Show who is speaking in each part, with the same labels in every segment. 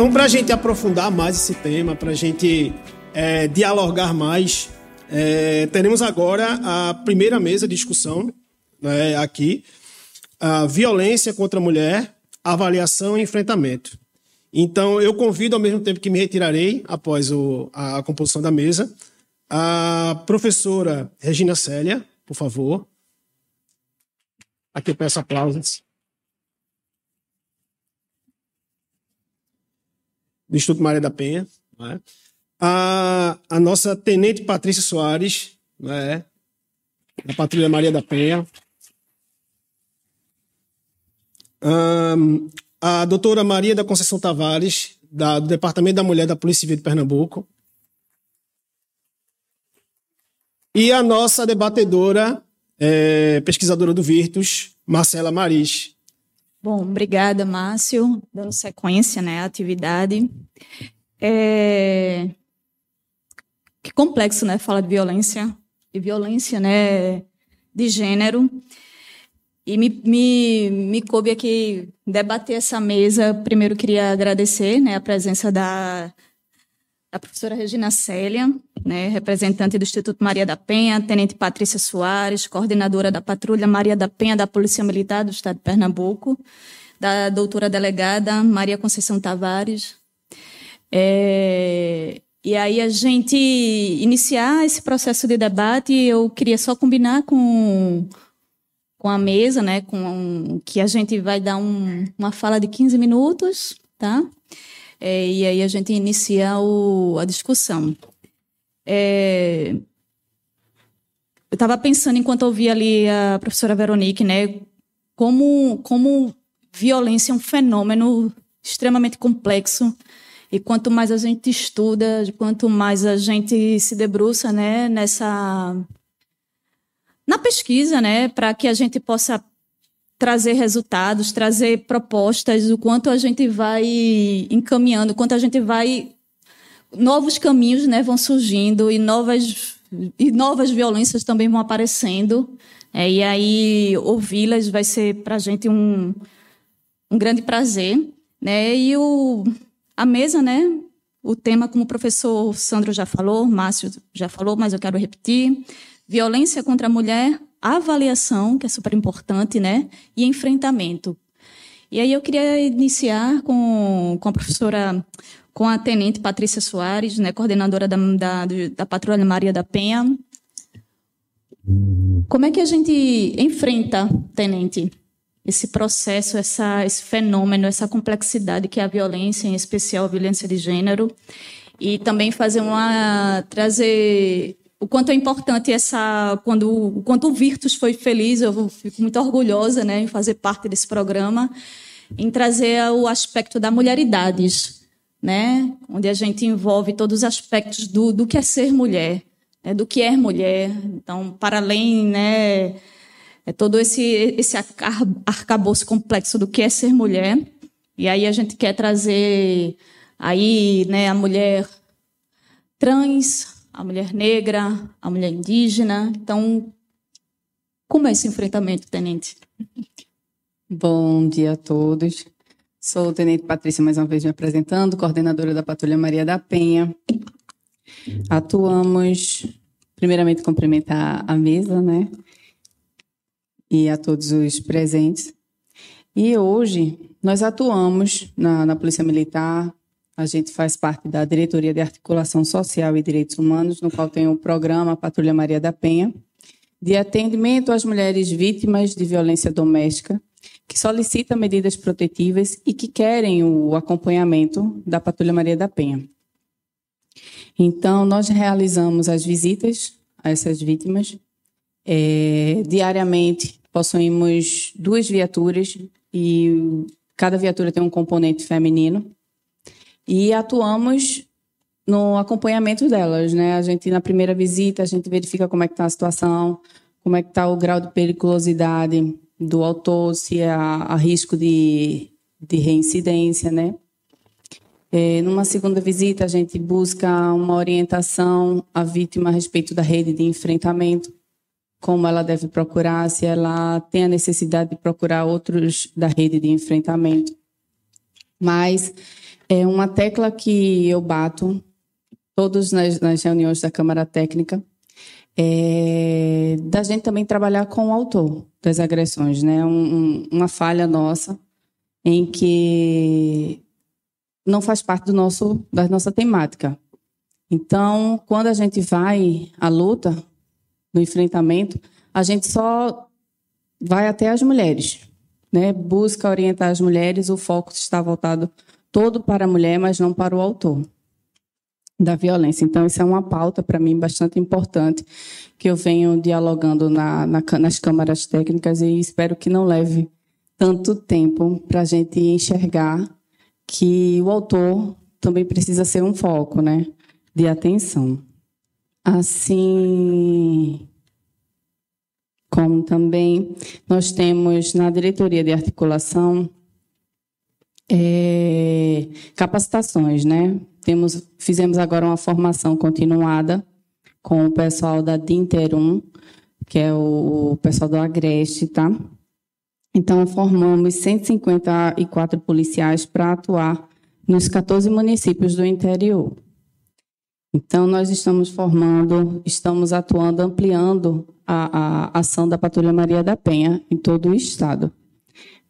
Speaker 1: Então, para a gente aprofundar mais esse tema, para a gente é, dialogar mais, é, teremos agora a primeira mesa de discussão né, aqui: a violência contra a mulher, avaliação e enfrentamento. Então, eu convido, ao mesmo tempo que me retirarei após o, a, a composição da mesa, a professora Regina Célia, por favor. Aqui eu peço aplausos. Do Instituto Maria da Penha. Né? A, a nossa tenente Patrícia Soares, né? da Patrulha Maria da Penha. Um, a doutora Maria da Conceição Tavares, da, do Departamento da Mulher da Polícia Civil de Pernambuco. E a nossa debatedora, é, pesquisadora do Virtus, Marcela Maris,
Speaker 2: Bom, obrigada, Márcio, dando sequência né, à atividade. É... Que complexo, né, falar de violência, e violência, né, de gênero. E me, me, me coube aqui debater essa mesa. Primeiro, queria agradecer né, a presença da a professora Regina Célia, né, representante do Instituto Maria da Penha, Tenente Patrícia Soares, coordenadora da Patrulha Maria da Penha da Polícia Militar do Estado de Pernambuco, da doutora delegada Maria Conceição Tavares. É, e aí a gente iniciar esse processo de debate, eu queria só combinar com com a mesa, né, com que a gente vai dar um, uma fala de 15 minutos, tá? É, e aí a gente inicia o, a discussão. É, eu estava pensando, enquanto ouvia ali a professora Veronique, né, como, como violência é um fenômeno extremamente complexo. E quanto mais a gente estuda, quanto mais a gente se debruça né, nessa. na pesquisa, né, para que a gente possa trazer resultados, trazer propostas, o quanto a gente vai encaminhando, o quanto a gente vai novos caminhos, né, vão surgindo e novas e novas violências também vão aparecendo. É, e aí ouvi-las vai ser para a gente um, um grande prazer, né? E o a mesa, né? O tema, como o professor Sandro já falou, Márcio já falou, mas eu quero repetir: violência contra a mulher avaliação, que é super importante, né? E enfrentamento. E aí eu queria iniciar com, com a professora, com a tenente Patrícia Soares, né, coordenadora da, da, da Patrulha Maria da Penha. Como é que a gente enfrenta, tenente, esse processo, essa, esse fenômeno, essa complexidade que é a violência, em especial a violência de gênero, e também fazer uma trazer o quanto é importante essa quando o quanto o Virtus foi feliz, eu fico muito orgulhosa, né, em fazer parte desse programa, em trazer o aspecto da mulheridades, né, onde a gente envolve todos os aspectos do, do que é ser mulher, né, do que é mulher. Então, para além, né, é todo esse esse arcabouço complexo do que é ser mulher. E aí a gente quer trazer aí, né, a mulher trans, a mulher negra, a mulher indígena. Então, como é esse enfrentamento, tenente?
Speaker 3: Bom dia a todos. Sou o Tenente Patrícia, mais uma vez me apresentando, coordenadora da Patrulha Maria da Penha. Atuamos, primeiramente, cumprimentar a mesa, né? E a todos os presentes. E hoje nós atuamos na, na Polícia Militar, a gente faz parte da Diretoria de Articulação Social e Direitos Humanos, no qual tem o programa Patrulha Maria da Penha, de atendimento às mulheres vítimas de violência doméstica, que solicita medidas protetivas e que querem o acompanhamento da Patrulha Maria da Penha. Então, nós realizamos as visitas a essas vítimas. É, diariamente, possuímos duas viaturas e cada viatura tem um componente feminino e atuamos no acompanhamento delas, né? A gente na primeira visita a gente verifica como é que está a situação, como é que está o grau de periculosidade do autor, se há, risco de, de reincidência, né? É, numa segunda visita a gente busca uma orientação à vítima a respeito da rede de enfrentamento, como ela deve procurar, se ela tem a necessidade de procurar outros da rede de enfrentamento. Mas é uma tecla que eu bato todos nas, nas reuniões da Câmara Técnica, é, da gente também trabalhar com o autor das agressões, né? Um, um, uma falha nossa em que não faz parte do nosso da nossa temática. Então, quando a gente vai à luta, no enfrentamento, a gente só vai até as mulheres, né? Busca orientar as mulheres, o foco está voltado todo para a mulher, mas não para o autor da violência. Então, isso é uma pauta para mim bastante importante que eu venho dialogando na, na, nas câmaras técnicas e espero que não leve tanto tempo para a gente enxergar que o autor também precisa ser um foco, né, de atenção. Assim como também nós temos na diretoria de articulação é, capacitações, né? Temos, fizemos agora uma formação continuada com o pessoal da Dinterum, que é o, o pessoal do Agreste, tá? Então, formamos 154 policiais para atuar nos 14 municípios do interior. Então, nós estamos formando, estamos atuando, ampliando a, a ação da Patrulha Maria da Penha em todo o estado.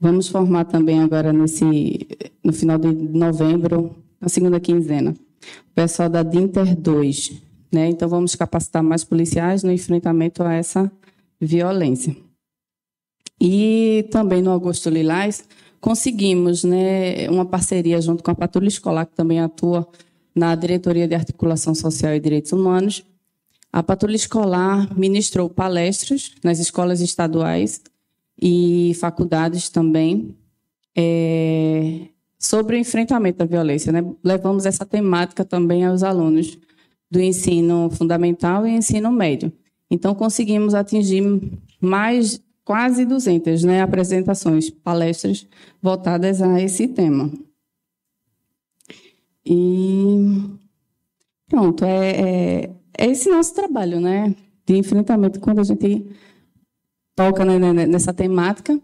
Speaker 3: Vamos formar também agora nesse no final de novembro, na segunda quinzena, o pessoal da Dinter 2, né? Então vamos capacitar mais policiais no enfrentamento a essa violência. E também no Augusto Lilás conseguimos, né, uma parceria junto com a Patrulha Escolar que também atua na Diretoria de Articulação Social e Direitos Humanos. A Patrulha Escolar ministrou palestras nas escolas estaduais e faculdades também é, sobre o enfrentamento da violência. Né? Levamos essa temática também aos alunos do ensino fundamental e ensino médio. Então, conseguimos atingir mais quase 200 né, apresentações, palestras voltadas a esse tema. E pronto, é, é, é esse nosso trabalho, né? De enfrentamento quando a gente toca né, né, nessa temática.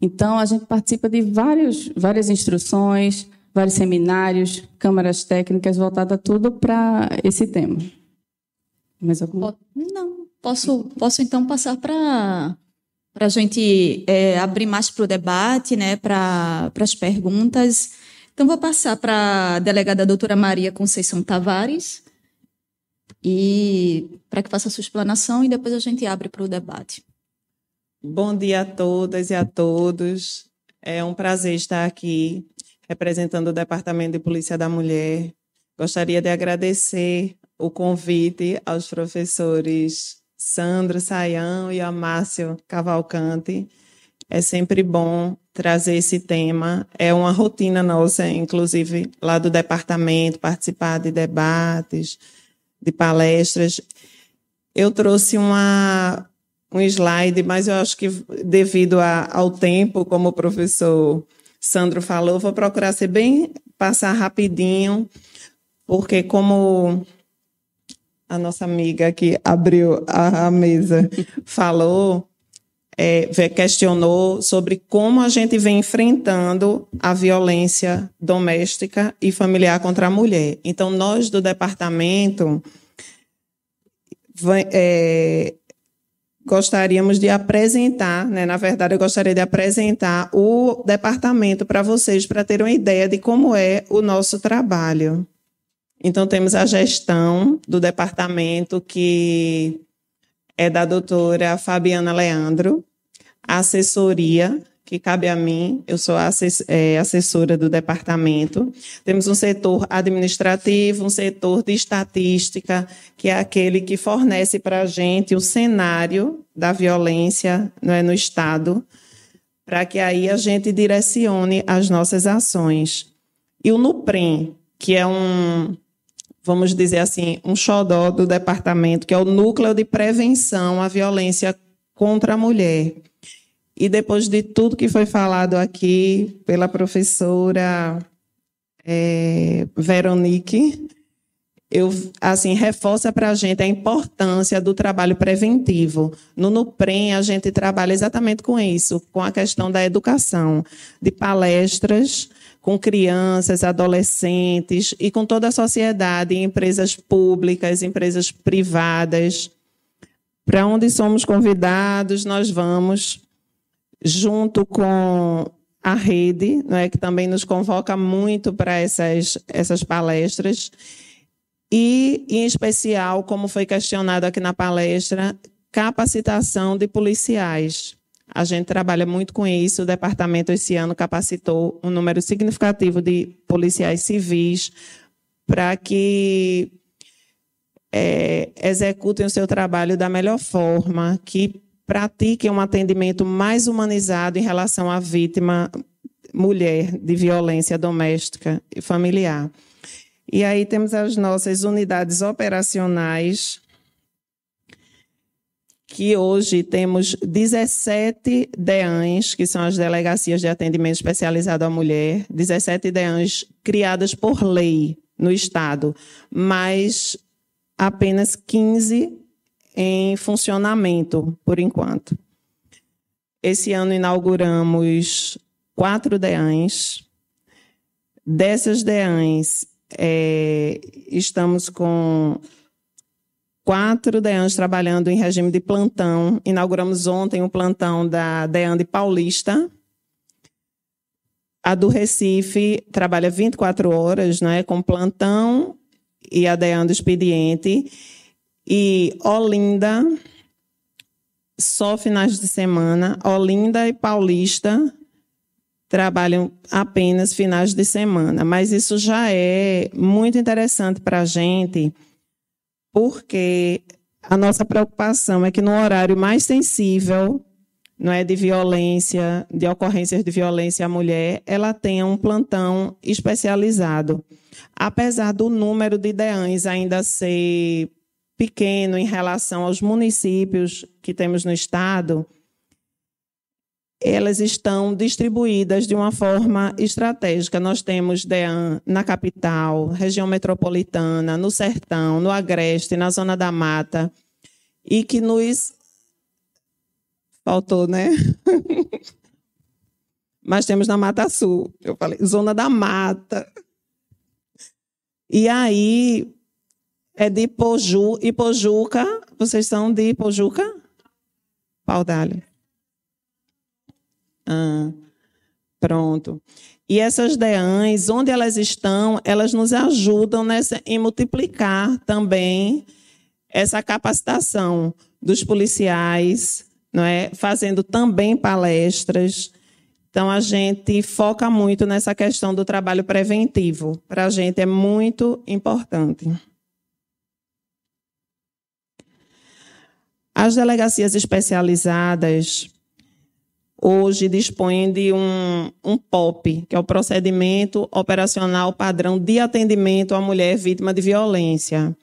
Speaker 3: Então, a gente participa de vários, várias instruções, vários seminários, câmaras técnicas voltadas tudo para esse tema.
Speaker 2: Mais alguma? Não, posso, posso então passar para para a gente é, abrir mais para o debate, né, para as perguntas. Então, vou passar para a delegada doutora Maria Conceição Tavares, e para que faça a sua explanação e depois a gente abre para o debate.
Speaker 4: Bom dia a todas e a todos. É um prazer estar aqui representando o Departamento de Polícia da Mulher. Gostaria de agradecer o convite aos professores Sandro Saião e Amácio Cavalcante. É sempre bom trazer esse tema. É uma rotina nossa, inclusive lá do departamento, participar de debates, de palestras. Eu trouxe uma um slide, mas eu acho que devido a, ao tempo, como o professor Sandro falou, vou procurar ser bem passar rapidinho, porque como a nossa amiga que abriu a, a mesa falou, é, questionou sobre como a gente vem enfrentando a violência doméstica e familiar contra a mulher. Então, nós do departamento é, gostaríamos de apresentar, né? na verdade, eu gostaria de apresentar o departamento para vocês, para terem uma ideia de como é o nosso trabalho. Então, temos a gestão do departamento, que é da doutora Fabiana Leandro, a assessoria, que cabe a mim, eu sou é, assessora do departamento. Temos um setor administrativo, um setor de estatística, que é aquele que fornece para a gente o cenário da violência é, no Estado, para que aí a gente direcione as nossas ações. E o NUPREM, que é um, vamos dizer assim, um xodó do departamento, que é o Núcleo de Prevenção à Violência contra a Mulher e depois de tudo que foi falado aqui pela professora é, Veronique, eu assim reforça para a gente a importância do trabalho preventivo. No Nuprem a gente trabalha exatamente com isso, com a questão da educação, de palestras com crianças, adolescentes e com toda a sociedade, empresas públicas, empresas privadas. Para onde somos convidados, nós vamos, junto com a rede, não é, que também nos convoca muito para essas, essas palestras. E, em especial, como foi questionado aqui na palestra, capacitação de policiais. A gente trabalha muito com isso. O departamento esse ano capacitou um número significativo de policiais civis para que é, executem o seu trabalho da melhor forma, que pratiquem um atendimento mais humanizado em relação à vítima mulher de violência doméstica e familiar. E aí temos as nossas unidades operacionais que hoje temos 17 DEANs, que são as Delegacias de Atendimento Especializado à Mulher, 17 DEANs criadas por lei no Estado, mas apenas 15 em funcionamento, por enquanto. Esse ano inauguramos quatro DEANs. Dessas DEANs, é, estamos com quatro DEANs trabalhando em regime de plantão. Inauguramos ontem o plantão da DEAN de Paulista. A do Recife trabalha 24 horas, né, com plantão e a DEAN do expediente. E Olinda, só finais de semana. Olinda e Paulista trabalham apenas finais de semana. Mas isso já é muito interessante para a gente porque a nossa preocupação é que no horário mais sensível, não é de violência, de ocorrências de violência à mulher, ela tenha um plantão especializado. Apesar do número de DEANs ainda ser pequeno em relação aos municípios que temos no estado, elas estão distribuídas de uma forma estratégica. Nós temos DEAN na capital, região metropolitana, no sertão, no agreste, na zona da mata, e que nos. Faltou, né? Mas temos na Mata Sul. Eu falei, zona da mata. E aí, é de Poju, e Pojuca, vocês são de Pojuca? Pau d'alho. Ah, pronto. E essas DEANs, onde elas estão, elas nos ajudam nessa, em multiplicar também essa capacitação dos policiais, não é? fazendo também palestras. Então, a gente foca muito nessa questão do trabalho preventivo. Para a gente é muito importante. As delegacias especializadas, hoje dispõe de um, um POP, que é o Procedimento Operacional Padrão de Atendimento à Mulher Vítima de Violência.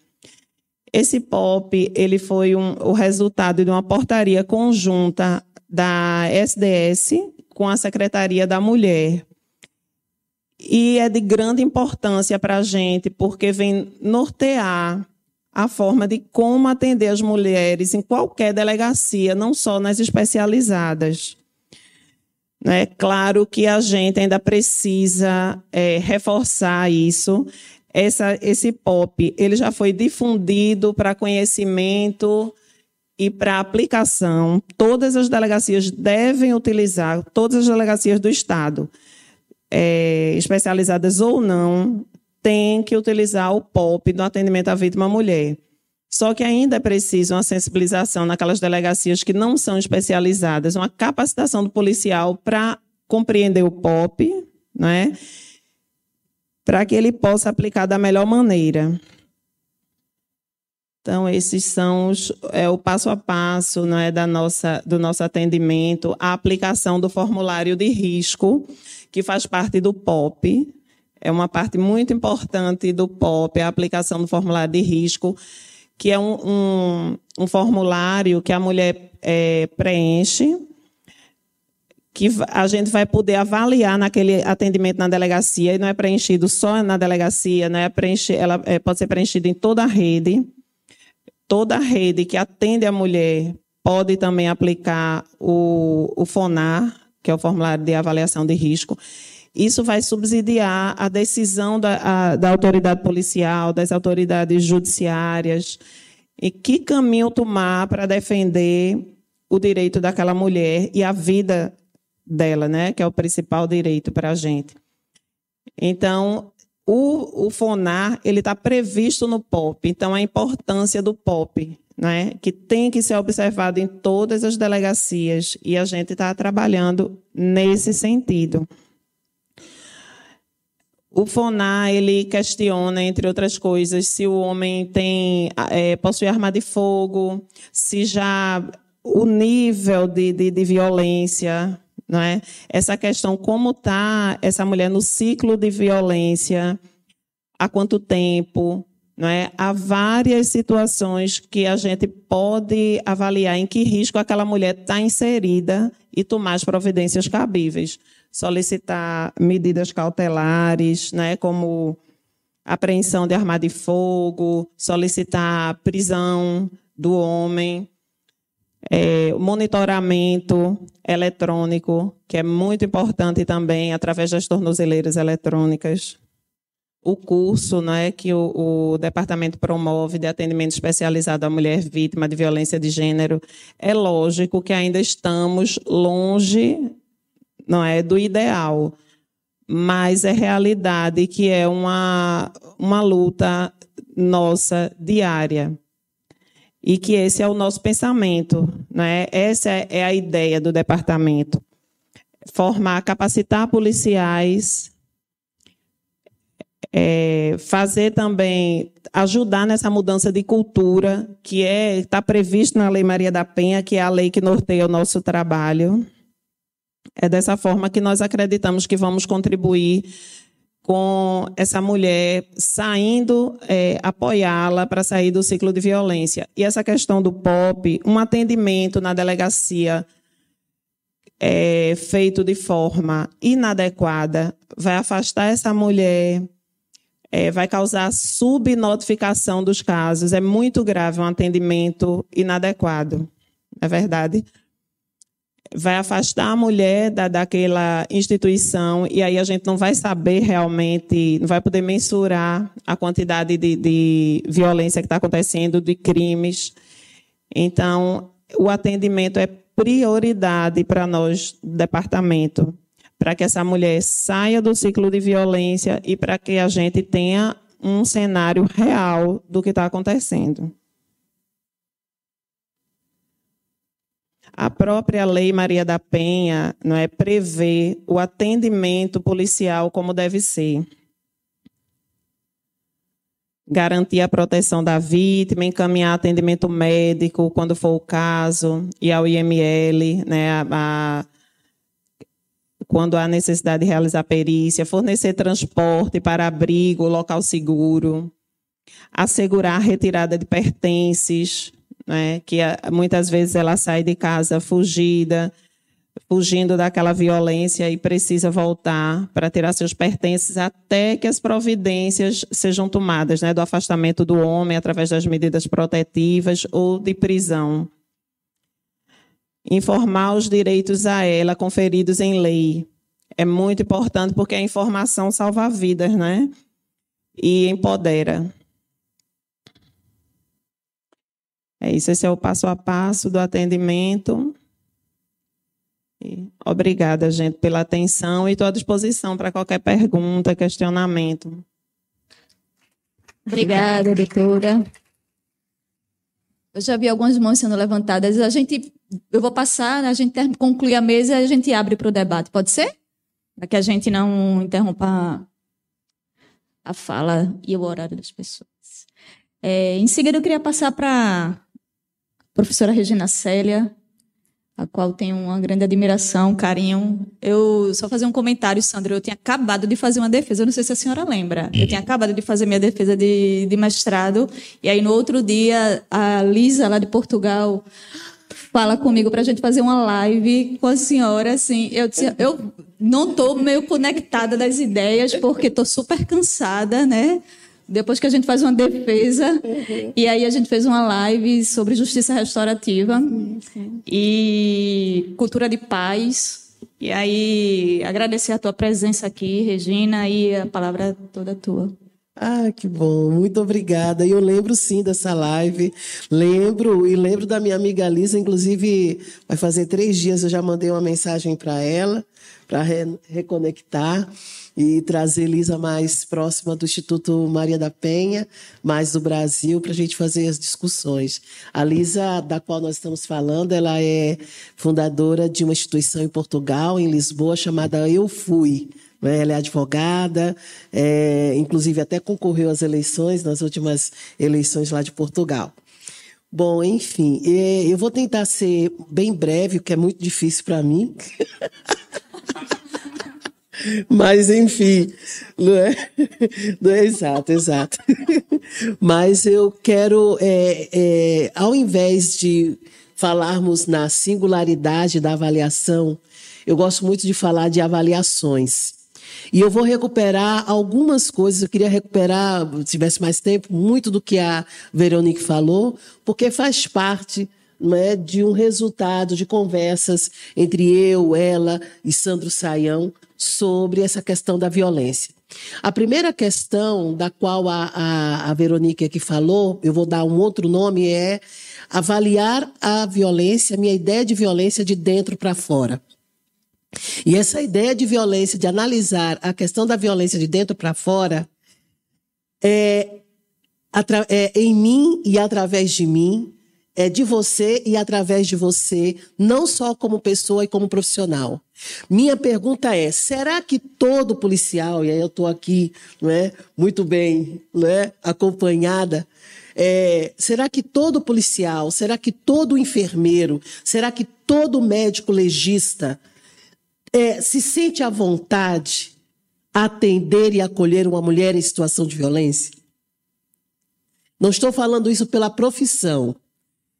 Speaker 4: Esse POP ele foi um, o resultado de uma portaria conjunta da SDS com a Secretaria da Mulher. E é de grande importância para a gente, porque vem nortear a forma de como atender as mulheres em qualquer delegacia, não só nas especializadas. É claro que a gente ainda precisa é, reforçar isso. Essa, esse POP ele já foi difundido para conhecimento e para aplicação. Todas as delegacias devem utilizar, todas as delegacias do Estado, é, especializadas ou não, têm que utilizar o POP do atendimento à vítima mulher. Só que ainda é preciso uma sensibilização naquelas delegacias que não são especializadas, uma capacitação do policial para compreender o POP, né? para que ele possa aplicar da melhor maneira. Então, esses são os, é, o passo a passo é, da nossa, do nosso atendimento, a aplicação do formulário de risco, que faz parte do POP. É uma parte muito importante do POP, a aplicação do formulário de risco que é um, um, um formulário que a mulher é, preenche, que a gente vai poder avaliar naquele atendimento na delegacia, e não é preenchido só na delegacia, não é preenche, ela é, pode ser preenchida em toda a rede. Toda a rede que atende a mulher pode também aplicar o, o FONAR, que é o formulário de avaliação de risco. Isso vai subsidiar a decisão da, a, da autoridade policial, das autoridades judiciárias, e que caminho tomar para defender o direito daquela mulher e a vida dela, né, que é o principal direito para a gente. Então, o, o FONAR ele está previsto no POP, então a importância do POP, né, que tem que ser observado em todas as delegacias e a gente está trabalhando nesse sentido. O FONAR ele questiona, entre outras coisas, se o homem tem é, possui arma de fogo, se já o nível de, de, de violência não é? Essa questão, como está essa mulher no ciclo de violência, há quanto tempo, não é? Há várias situações que a gente pode avaliar em que risco aquela mulher está inserida e tomar as providências cabíveis. Solicitar medidas cautelares, né, como apreensão de arma de fogo, solicitar prisão do homem, é, monitoramento eletrônico, que é muito importante também, através das tornozeleiras eletrônicas. O curso né, que o, o departamento promove de atendimento especializado à mulher vítima de violência de gênero, é lógico que ainda estamos longe não é, do ideal, mas é realidade que é uma, uma luta nossa diária e que esse é o nosso pensamento, né? Essa é a ideia do departamento. Formar, capacitar policiais, é, fazer também, ajudar nessa mudança de cultura, que é está previsto na Lei Maria da Penha, que é a lei que norteia o nosso trabalho. É dessa forma que nós acreditamos que vamos contribuir com essa mulher saindo, é, apoiá-la para sair do ciclo de violência. E essa questão do POP, um atendimento na delegacia é, feito de forma inadequada, vai afastar essa mulher, é, vai causar subnotificação dos casos. É muito grave um atendimento inadequado, é verdade? Vai afastar a mulher da, daquela instituição e aí a gente não vai saber realmente, não vai poder mensurar a quantidade de, de violência que está acontecendo, de crimes. Então, o atendimento é prioridade para nós, departamento, para que essa mulher saia do ciclo de violência e para que a gente tenha um cenário real do que está acontecendo. A própria Lei Maria da Penha não é, prevê o atendimento policial como deve ser. Garantir a proteção da vítima, encaminhar atendimento médico quando for o caso, e ao IML, né, a, a, quando há necessidade de realizar perícia, fornecer transporte para abrigo, local seguro, assegurar a retirada de pertences, né? que muitas vezes ela sai de casa fugida, fugindo daquela violência e precisa voltar para tirar seus pertences até que as providências sejam tomadas, né, do afastamento do homem através das medidas protetivas ou de prisão. Informar os direitos a ela conferidos em lei. É muito importante porque a informação salva vidas, né? E empodera. É isso, esse é o passo a passo do atendimento. E obrigada, gente, pela atenção e estou à disposição para qualquer pergunta, questionamento.
Speaker 2: Obrigada, doutora. Eu já vi algumas mãos sendo levantadas. A gente, eu vou passar, a gente conclui a mesa e a gente abre para o debate. Pode ser? Para que a gente não interrompa a fala e o horário das pessoas. É, em seguida, eu queria passar para professora Regina Célia, a qual tenho uma grande admiração, carinho. Eu só fazer um comentário, Sandra. Eu tinha acabado de fazer uma defesa, eu não sei se a senhora lembra. Eu tinha acabado de fazer minha defesa de, de mestrado, e aí no outro dia, a Lisa, lá de Portugal, fala comigo para a gente fazer uma live com a senhora. Assim, eu, eu não estou meio conectada das ideias, porque estou super cansada, né? Depois que a gente faz uma defesa, uhum. e aí a gente fez uma live sobre justiça restaurativa sim, sim. e cultura de paz. E aí, agradecer a tua presença aqui, Regina, e a palavra toda tua.
Speaker 5: Ah, que bom, muito obrigada. Eu lembro sim dessa live, lembro e lembro da minha amiga Lisa, inclusive vai fazer três dias eu já mandei uma mensagem para ela para re reconectar e trazer Lisa mais próxima do Instituto Maria da Penha, mais do Brasil, para a gente fazer as discussões. A Lisa, da qual nós estamos falando, ela é fundadora de uma instituição em Portugal, em Lisboa, chamada Eu Fui. Né? Ela é advogada, é, inclusive até concorreu às eleições, nas últimas eleições lá de Portugal. Bom, enfim, é, eu vou tentar ser bem breve, o que é muito difícil para mim. Mas, enfim, não é? Não é exato, exato. Mas eu quero, é, é, ao invés de falarmos na singularidade da avaliação, eu gosto muito de falar de avaliações. E eu vou recuperar algumas coisas, eu queria recuperar, se tivesse mais tempo, muito do que a Veronique falou, porque faz parte né, de um resultado de conversas entre eu, ela e Sandro Saião sobre essa questão da violência. A primeira questão da qual a, a, a Veronique aqui falou, eu vou dar um outro nome, é avaliar a violência, minha ideia de violência de dentro para fora. E essa ideia de violência, de analisar a questão da violência de dentro para fora, é, é em mim e através de mim, é de você e através de você, não só como pessoa e como profissional. Minha pergunta é: será que todo policial, e aí eu estou aqui não é, muito bem não é, acompanhada, é, será que todo policial, será que todo enfermeiro, será que todo médico legista é, se sente à vontade a atender e acolher uma mulher em situação de violência? Não estou falando isso pela profissão.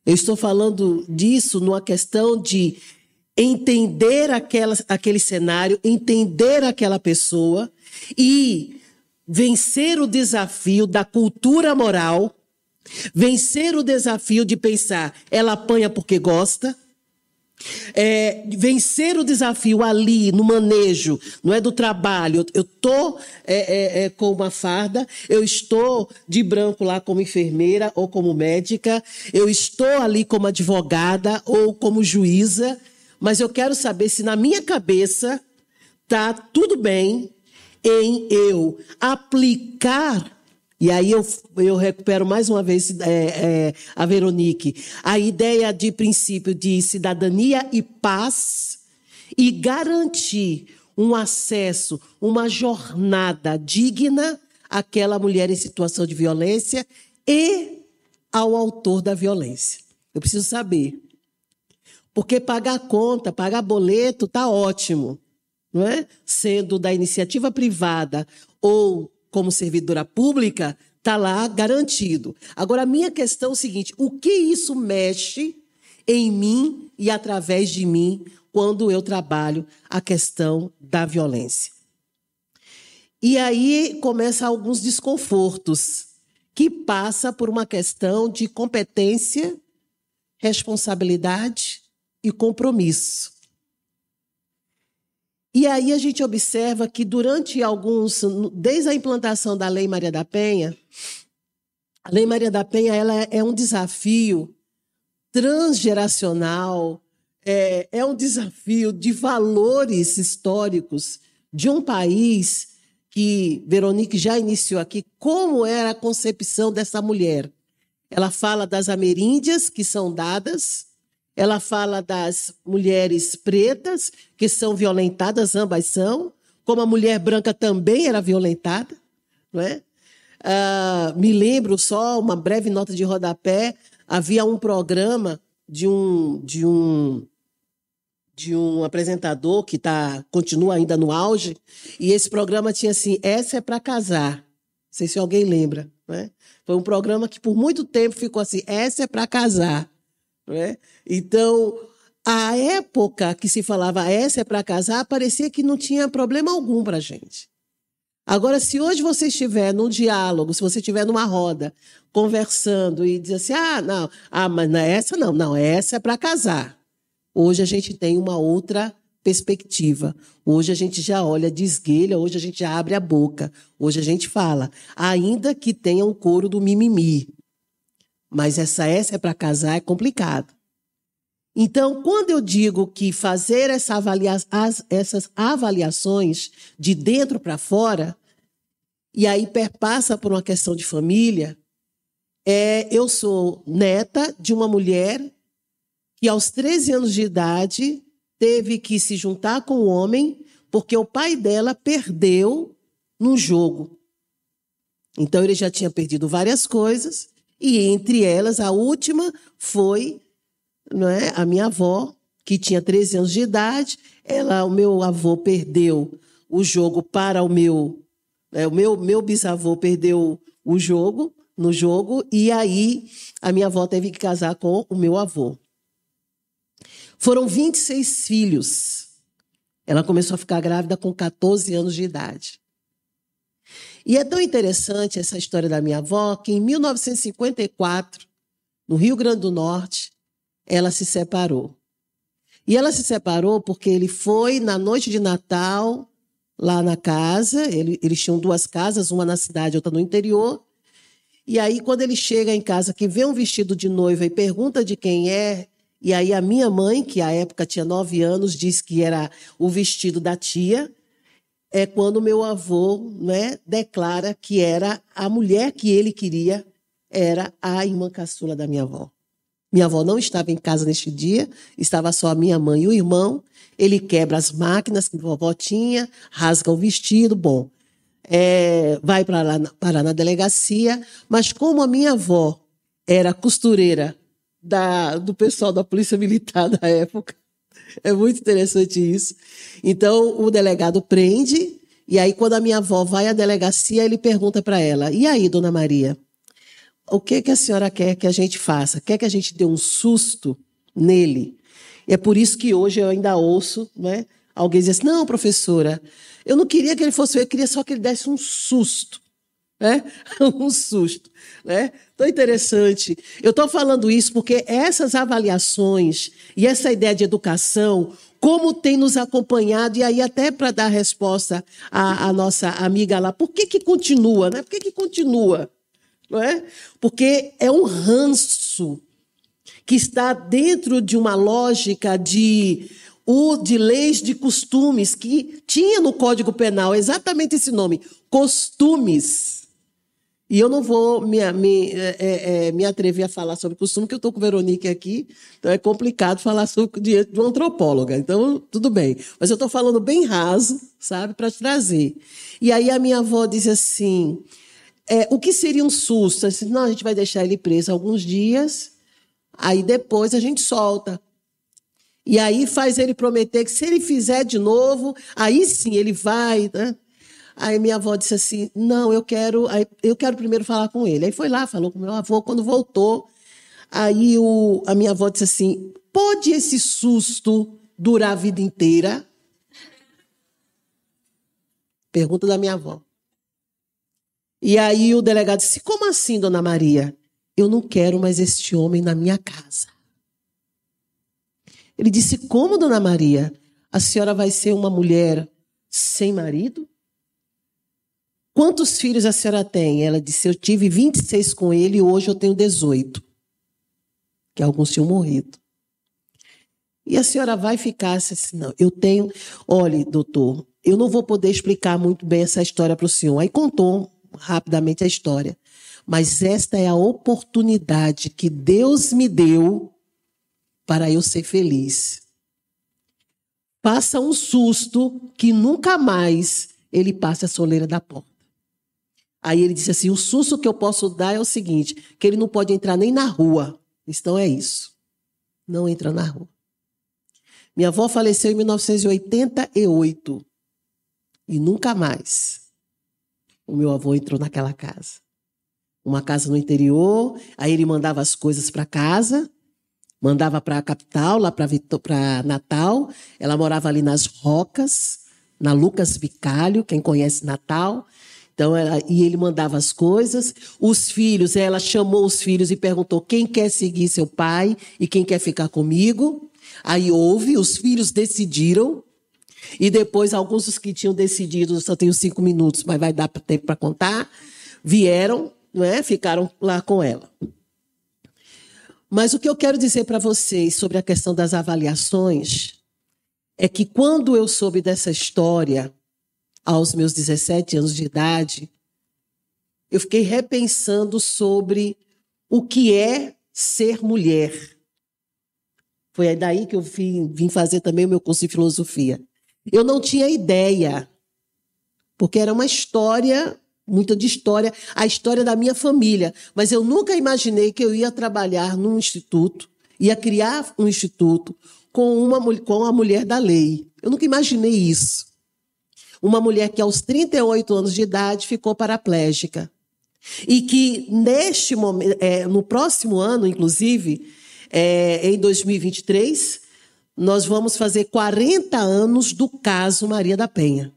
Speaker 5: Eu estou falando disso numa questão de entender aquela, aquele cenário, entender aquela pessoa e vencer o desafio da cultura moral, vencer o desafio de pensar, ela apanha porque gosta, é, vencer o desafio ali no manejo, não é do trabalho. Eu estou é, é, é, com uma farda, eu estou de branco lá como enfermeira ou como médica, eu estou ali como advogada ou como juíza, mas eu quero saber se na minha cabeça tá tudo bem em eu aplicar e aí eu, eu recupero mais uma vez é, é, a Veronique. A ideia de princípio de cidadania e paz e garantir um acesso, uma jornada digna àquela mulher em situação de violência e ao autor da violência. Eu preciso saber. Porque pagar conta, pagar boleto, tá ótimo, não é? Sendo da iniciativa privada ou como servidora pública, está lá garantido. Agora, a minha questão é o seguinte: o que isso mexe em mim e através de mim quando eu trabalho a questão da violência? E aí começa alguns desconfortos que passa por uma questão de competência, responsabilidade e compromisso. E aí a gente observa que durante alguns, desde a implantação da Lei Maria da Penha, a Lei Maria da Penha ela é um desafio transgeracional, é, é um desafio de valores históricos de um país que Veronique já iniciou aqui, como era a concepção dessa mulher. Ela fala das ameríndias que são dadas, ela fala das mulheres pretas que são violentadas, ambas são, como a mulher branca também era violentada, não é? Uh, me lembro só uma breve nota de rodapé. Havia um programa de um de um de um apresentador que tá continua ainda no auge e esse programa tinha assim essa é para casar. Não sei se alguém lembra, né? Foi um programa que por muito tempo ficou assim essa é para casar. Né? Então, a época que se falava essa é para casar, parecia que não tinha problema algum para a gente. Agora, se hoje você estiver num diálogo, se você estiver numa roda, conversando e diz assim, ah, não, ah, mas não é essa não, não, essa é para casar. Hoje a gente tem uma outra perspectiva. Hoje a gente já olha de esguelha, hoje a gente abre a boca, hoje a gente fala, ainda que tenha um coro do mimimi. Mas essa é para casar é complicado. Então, quando eu digo que fazer essa avalia as, essas avaliações de dentro para fora, e aí perpassa por uma questão de família, é, eu sou neta de uma mulher que aos 13 anos de idade teve que se juntar com o homem porque o pai dela perdeu num jogo. Então ele já tinha perdido várias coisas e entre elas a última foi não é, a minha avó, que tinha 13 anos de idade, ela o meu avô perdeu o jogo para o meu é, o meu meu bisavô perdeu o jogo no jogo e aí a minha avó teve que casar com o meu avô. Foram 26 filhos. Ela começou a ficar grávida com 14 anos de idade. E é tão interessante essa história da minha avó que em 1954, no Rio Grande do Norte, ela se separou. E ela se separou porque ele foi na noite de Natal lá na casa, ele, eles tinham duas casas, uma na cidade, outra no interior. E aí, quando ele chega em casa, que vê um vestido de noiva e pergunta de quem é, e aí a minha mãe, que à época tinha nove anos, diz que era o vestido da tia, é quando meu avô né, declara que era a mulher que ele queria, era a irmã caçula da minha avó. Minha avó não estava em casa neste dia, estava só a minha mãe e o irmão. Ele quebra as máquinas que a vovó tinha, rasga o vestido, bom, é, vai para lá na delegacia. Mas como a minha avó era costureira da, do pessoal da Polícia Militar da época, é muito interessante isso. Então o delegado prende, e aí quando a minha avó vai à delegacia, ele pergunta para ela: E aí, dona Maria? o que, que a senhora quer que a gente faça? Quer que a gente dê um susto nele? E é por isso que hoje eu ainda ouço né, alguém dizer assim, não, professora, eu não queria que ele fosse, eu queria só que ele desse um susto. Né? um susto. Né? Tão interessante. Eu estou falando isso porque essas avaliações e essa ideia de educação, como tem nos acompanhado, e aí até para dar resposta à, à, nossa amiga lá, por que, que continua? Né? Por que, que continua? não é? Porque é um ranço que está dentro de uma lógica de o de leis de costumes que tinha no Código Penal exatamente esse nome, costumes. E eu não vou me, me, é, é, é, me atrever a falar sobre costume, porque eu estou com Veronique aqui, então é complicado falar sobre, diante de uma antropóloga. Então, tudo bem. Mas eu estou falando bem raso, sabe, para trazer. E aí a minha avó diz assim: é, o que seria um susto? Assim, não, a gente vai deixar ele preso alguns dias, aí depois a gente solta. E aí faz ele prometer que se ele fizer de novo, aí sim ele vai. Né? Aí minha avó disse assim: não, eu quero, eu quero primeiro falar com ele. Aí foi lá, falou com meu avô. Quando voltou, aí o, a minha avó disse assim: pode esse susto durar a vida inteira? Pergunta da minha avó. E aí o delegado disse: Como assim, dona Maria? Eu não quero mais este homem na minha casa. Ele disse: Como, dona Maria? A senhora vai ser uma mulher sem marido? Quantos filhos a senhora tem? Ela disse: Eu tive 26 com ele e hoje eu tenho 18. Que alguns tinham morrido. E a senhora vai ficar assim, não, eu tenho. Olhe, doutor, eu não vou poder explicar muito bem essa história para o senhor. Aí contou rapidamente a história. Mas esta é a oportunidade que Deus me deu para eu ser feliz. Passa um susto que nunca mais ele passe a soleira da porta. Aí ele disse assim: o susto que eu posso dar é o seguinte: que ele não pode entrar nem na rua. Então é isso. Não entra na rua. Minha avó faleceu em 1988 e nunca mais o meu avô entrou naquela casa. Uma casa no interior, aí ele mandava as coisas para casa, mandava para a capital, lá para Natal. Ela morava ali nas Rocas, na Lucas Bicalho, quem conhece Natal. Então, ela, e ele mandava as coisas. Os filhos, ela chamou os filhos e perguntou quem quer seguir seu pai e quem quer ficar comigo. Aí houve, os filhos decidiram E depois, alguns dos que tinham decidido, só tenho cinco minutos, mas vai dar tempo para contar, vieram, não é? ficaram lá com ela. Mas o que eu quero dizer para vocês sobre a questão das avaliações é que quando eu soube dessa história, aos meus 17 anos de idade, eu fiquei repensando sobre o que é ser mulher. Foi daí que eu vim, vim fazer também o meu curso de filosofia. Eu não tinha ideia, porque era uma história, muita de história, a história da minha família. Mas eu nunca imaginei que eu ia trabalhar num instituto, ia criar um instituto com uma com a mulher da lei. Eu nunca imaginei isso. Uma mulher que aos 38 anos de idade ficou paraplégica. E que neste momento, é, no próximo ano, inclusive, é, em 2023, nós vamos fazer 40 anos do caso Maria da Penha.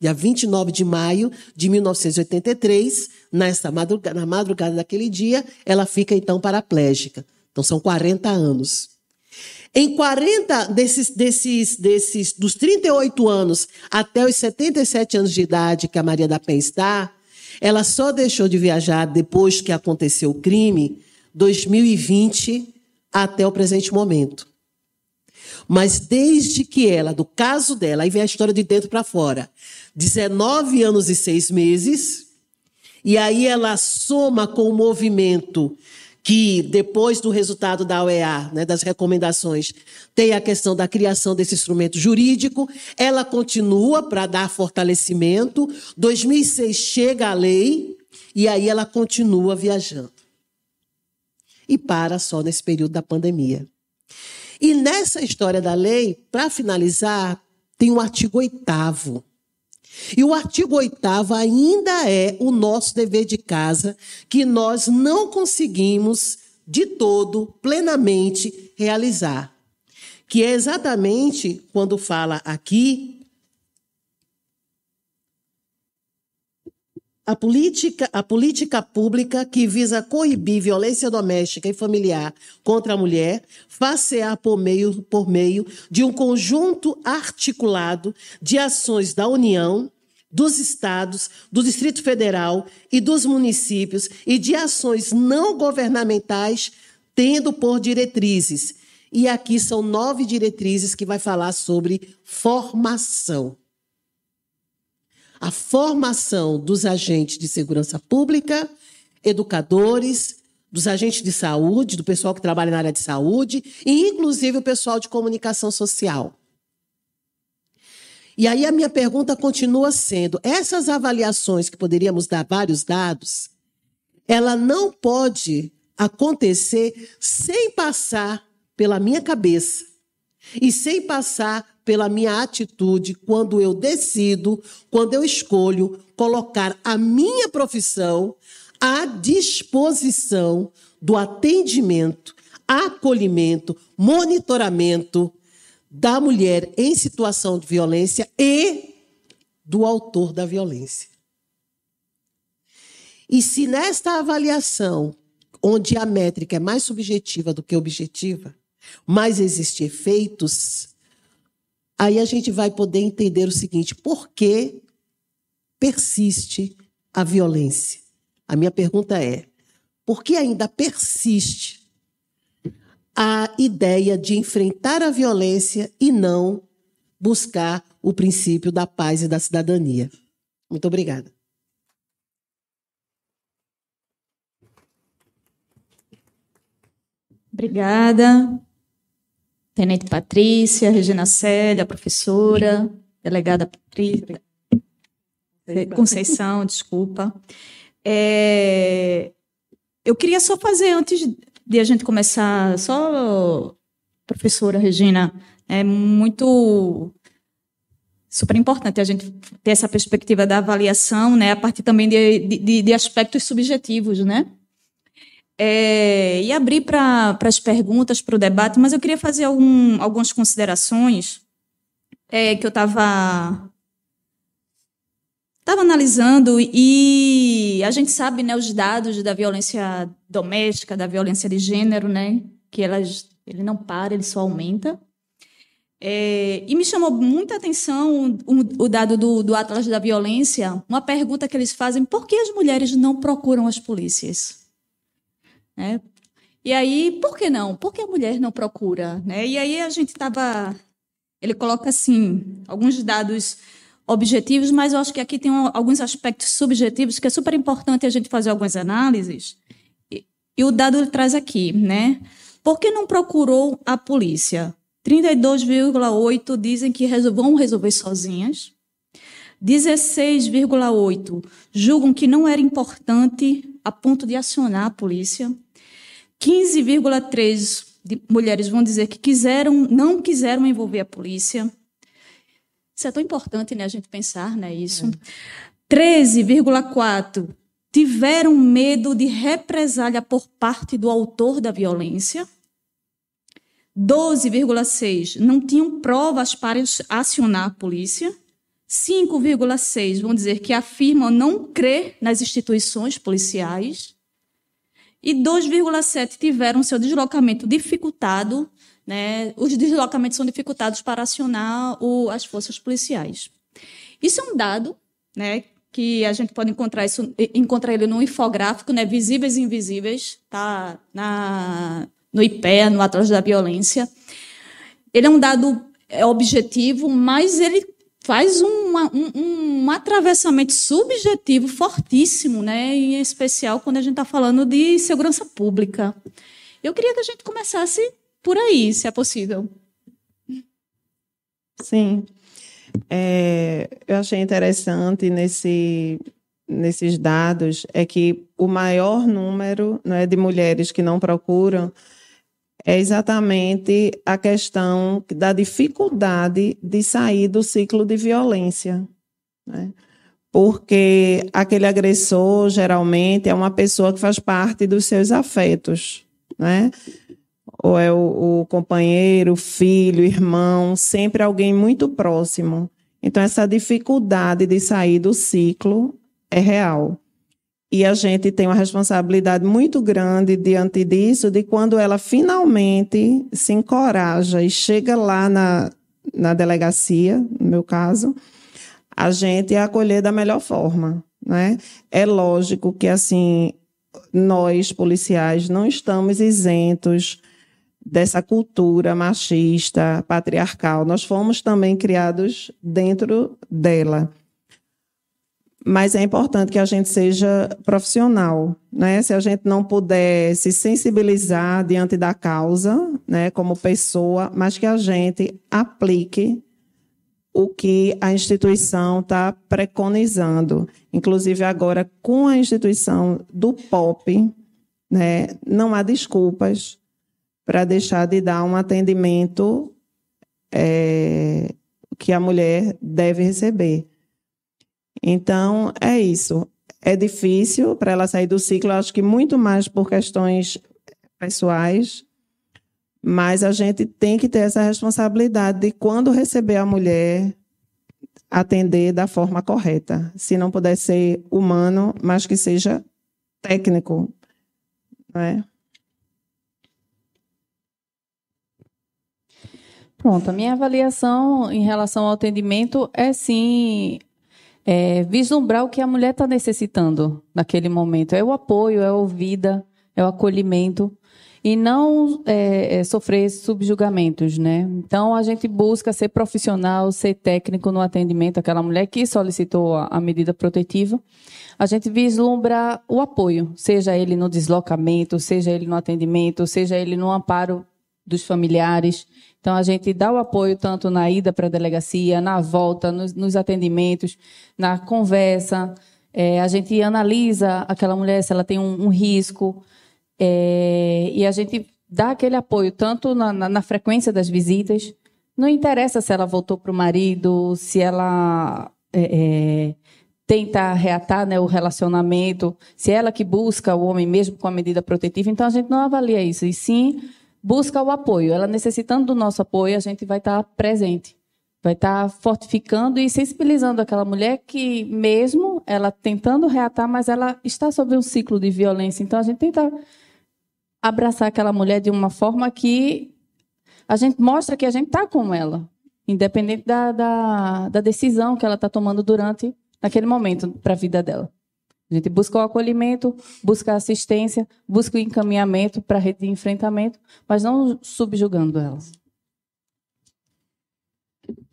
Speaker 5: Dia 29 de maio de 1983, nessa madrugada, na madrugada daquele dia, ela fica então paraplégica. Então são 40 anos. Em 40 desses, desses, desses, dos 38 anos até os 77 anos de idade que a Maria da Penha está, ela só deixou de viajar depois que aconteceu o crime, 2020 até o presente momento. Mas desde que ela, do caso dela, aí vem a história de dentro para fora, 19 anos e seis meses, e aí ela soma com o movimento que depois do resultado da OEA, né, das recomendações, tem a questão da criação desse instrumento jurídico, ela continua para dar fortalecimento. 2006 chega a lei e aí ela continua viajando. E para só nesse período da pandemia. E nessa história da lei, para finalizar, tem o um artigo 8 e o artigo 8 ainda é o nosso dever de casa, que nós não conseguimos de todo, plenamente, realizar. Que é exatamente quando fala aqui A política, a política pública que visa coibir violência doméstica e familiar contra a mulher, facear por meio, por meio de um conjunto articulado de ações da União, dos estados, do Distrito Federal e dos municípios e de ações não governamentais, tendo por diretrizes. E aqui são nove diretrizes que vai falar sobre formação a formação dos agentes de segurança pública, educadores, dos agentes de saúde, do pessoal que trabalha na área de saúde e, inclusive, o pessoal de comunicação social. E aí a minha pergunta continua sendo: essas avaliações que poderíamos dar vários dados, ela não pode acontecer sem passar pela minha cabeça e sem passar pela minha atitude quando eu decido, quando eu escolho colocar a minha profissão à disposição do atendimento, acolhimento, monitoramento da mulher em situação de violência e do autor da violência. E se nesta avaliação, onde a métrica é mais subjetiva do que objetiva, mais existem efeitos, Aí a gente vai poder entender o seguinte: por que persiste a violência? A minha pergunta é: por que ainda persiste a ideia de enfrentar a violência e não buscar o princípio da paz e da cidadania? Muito obrigada.
Speaker 2: Obrigada. Tenente Patrícia, Regina Célia, professora, delegada Patrícia, Conceição, desculpa. É, eu queria só fazer, antes de a gente começar, só, professora Regina, é muito super importante a gente ter essa perspectiva da avaliação, né, a partir também de, de, de aspectos subjetivos, né? É, e abrir para as perguntas, para o debate, mas eu queria fazer algum, algumas considerações é, que eu estava estava analisando e a gente sabe, né, os dados da violência doméstica, da violência de gênero, né, que elas, ele não para, ele só aumenta. É, e me chamou muita atenção o, o dado do, do Atlas da Violência, uma pergunta que eles fazem: por que as mulheres não procuram as polícias? Né? E aí, por que não? Por que a mulher não procura? Né? E aí a gente estava. Ele coloca assim alguns dados objetivos, mas eu acho que aqui tem alguns aspectos subjetivos que é super importante a gente fazer algumas análises. E, e o dado ele traz aqui, né? Por que não procurou a polícia? 32,8 dizem que vão resolver sozinhas. 16,8 julgam que não era importante a ponto de acionar a polícia. 15,3 mulheres vão dizer que quiseram, não quiseram envolver a polícia. Isso é tão importante, né, a gente pensar, né, isso. É. 13,4 tiveram medo de represália por parte do autor da violência. 12,6 não tinham provas para acionar a polícia. 5,6 vão dizer que afirmam não crer nas instituições policiais. E 2,7 tiveram seu deslocamento dificultado né, os deslocamentos são dificultados para acionar o, as forças policiais. Isso é um dado né, que a gente pode encontrar, isso, encontrar ele no infográfico, né, Visíveis e Invisíveis, tá na, no IPEA, no Atlas da Violência. Ele é um dado é, objetivo, mas ele faz um, um, atravessamento subjetivo fortíssimo, né? em especial quando a gente está falando de segurança pública. Eu queria que a gente começasse por aí, se é possível.
Speaker 4: Sim. É, eu achei interessante nesse, nesses dados é que o maior número é de mulheres que não procuram é exatamente a questão da dificuldade de sair do ciclo de violência. Né? Porque aquele agressor, geralmente, é uma pessoa que faz parte dos seus afetos. Né? ou é o, o companheiro, filho, irmão, sempre alguém muito próximo. Então, essa dificuldade de sair do ciclo é real. E a gente tem uma responsabilidade muito grande diante disso, de quando ela finalmente se encoraja e chega lá na, na delegacia, no meu caso, a gente acolher da melhor forma. Né? É lógico que, assim, nós, policiais, não estamos isentos dessa cultura machista, patriarcal. Nós fomos também criados dentro dela. Mas é importante que a gente seja profissional, né? Se a gente não puder se sensibilizar diante da causa, né, como pessoa, mas que a gente aplique o que a instituição está preconizando. Inclusive agora com a instituição do POP, né, não há desculpas para deixar de dar um atendimento é, que a mulher deve receber. Então, é isso. É difícil para ela sair do ciclo, acho que muito mais por questões pessoais, mas a gente tem que ter essa responsabilidade de, quando receber a mulher, atender da forma correta. Se não puder ser humano, mas que seja técnico. Não é?
Speaker 3: Pronto, a minha avaliação em relação ao atendimento é sim é, vislumbrar o que a mulher está necessitando naquele momento. É o apoio, é a ouvida, é o acolhimento e não é, é, sofrer subjugamentos, né? Então a gente busca ser profissional, ser técnico no atendimento aquela mulher que solicitou a, a medida protetiva. A gente vislumbra o apoio, seja ele no deslocamento, seja ele no atendimento, seja ele no amparo dos familiares. Então, a gente dá o apoio tanto na ida para a delegacia, na volta, nos, nos atendimentos, na conversa. É, a gente analisa aquela mulher se ela tem um, um risco. É, e a gente dá aquele apoio tanto na, na, na frequência das visitas. Não interessa se ela voltou para o marido, se ela é, é, tenta reatar né, o relacionamento, se é ela que busca o homem mesmo com a medida protetiva. Então, a gente não avalia isso. E sim busca o apoio. Ela necessitando do nosso apoio, a gente vai estar presente. Vai estar fortificando e sensibilizando aquela mulher que, mesmo ela tentando reatar, mas ela está sob um ciclo de violência. Então, a gente tenta abraçar aquela mulher de uma forma que a gente mostra que a gente está com ela. independente da, da, da decisão que ela está tomando durante naquele momento para a vida dela. A gente busca o acolhimento, busca a assistência, busca o encaminhamento para a rede de enfrentamento, mas não subjugando elas.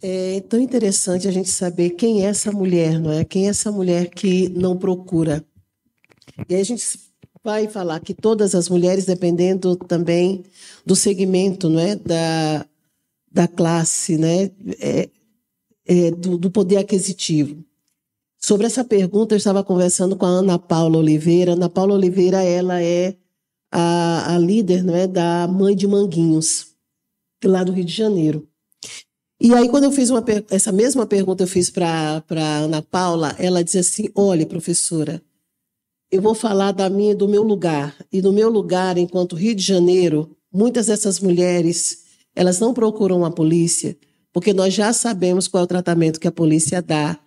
Speaker 5: É tão interessante a gente saber quem é essa mulher, não é? Quem é essa mulher que não procura. E aí a gente vai falar que todas as mulheres, dependendo também do segmento, não é, da, da classe, né, é, é, do, do poder aquisitivo. Sobre essa pergunta, eu estava conversando com a Ana Paula Oliveira. Ana Paula Oliveira, ela é a, a líder não é, da Mãe de Manguinhos, lá do Rio de Janeiro. E aí, quando eu fiz uma, essa mesma pergunta, eu fiz para a Ana Paula, ela disse assim: olha, professora, eu vou falar da minha, do meu lugar. E do meu lugar, enquanto Rio de Janeiro, muitas dessas mulheres, elas não procuram a polícia, porque nós já sabemos qual é o tratamento que a polícia dá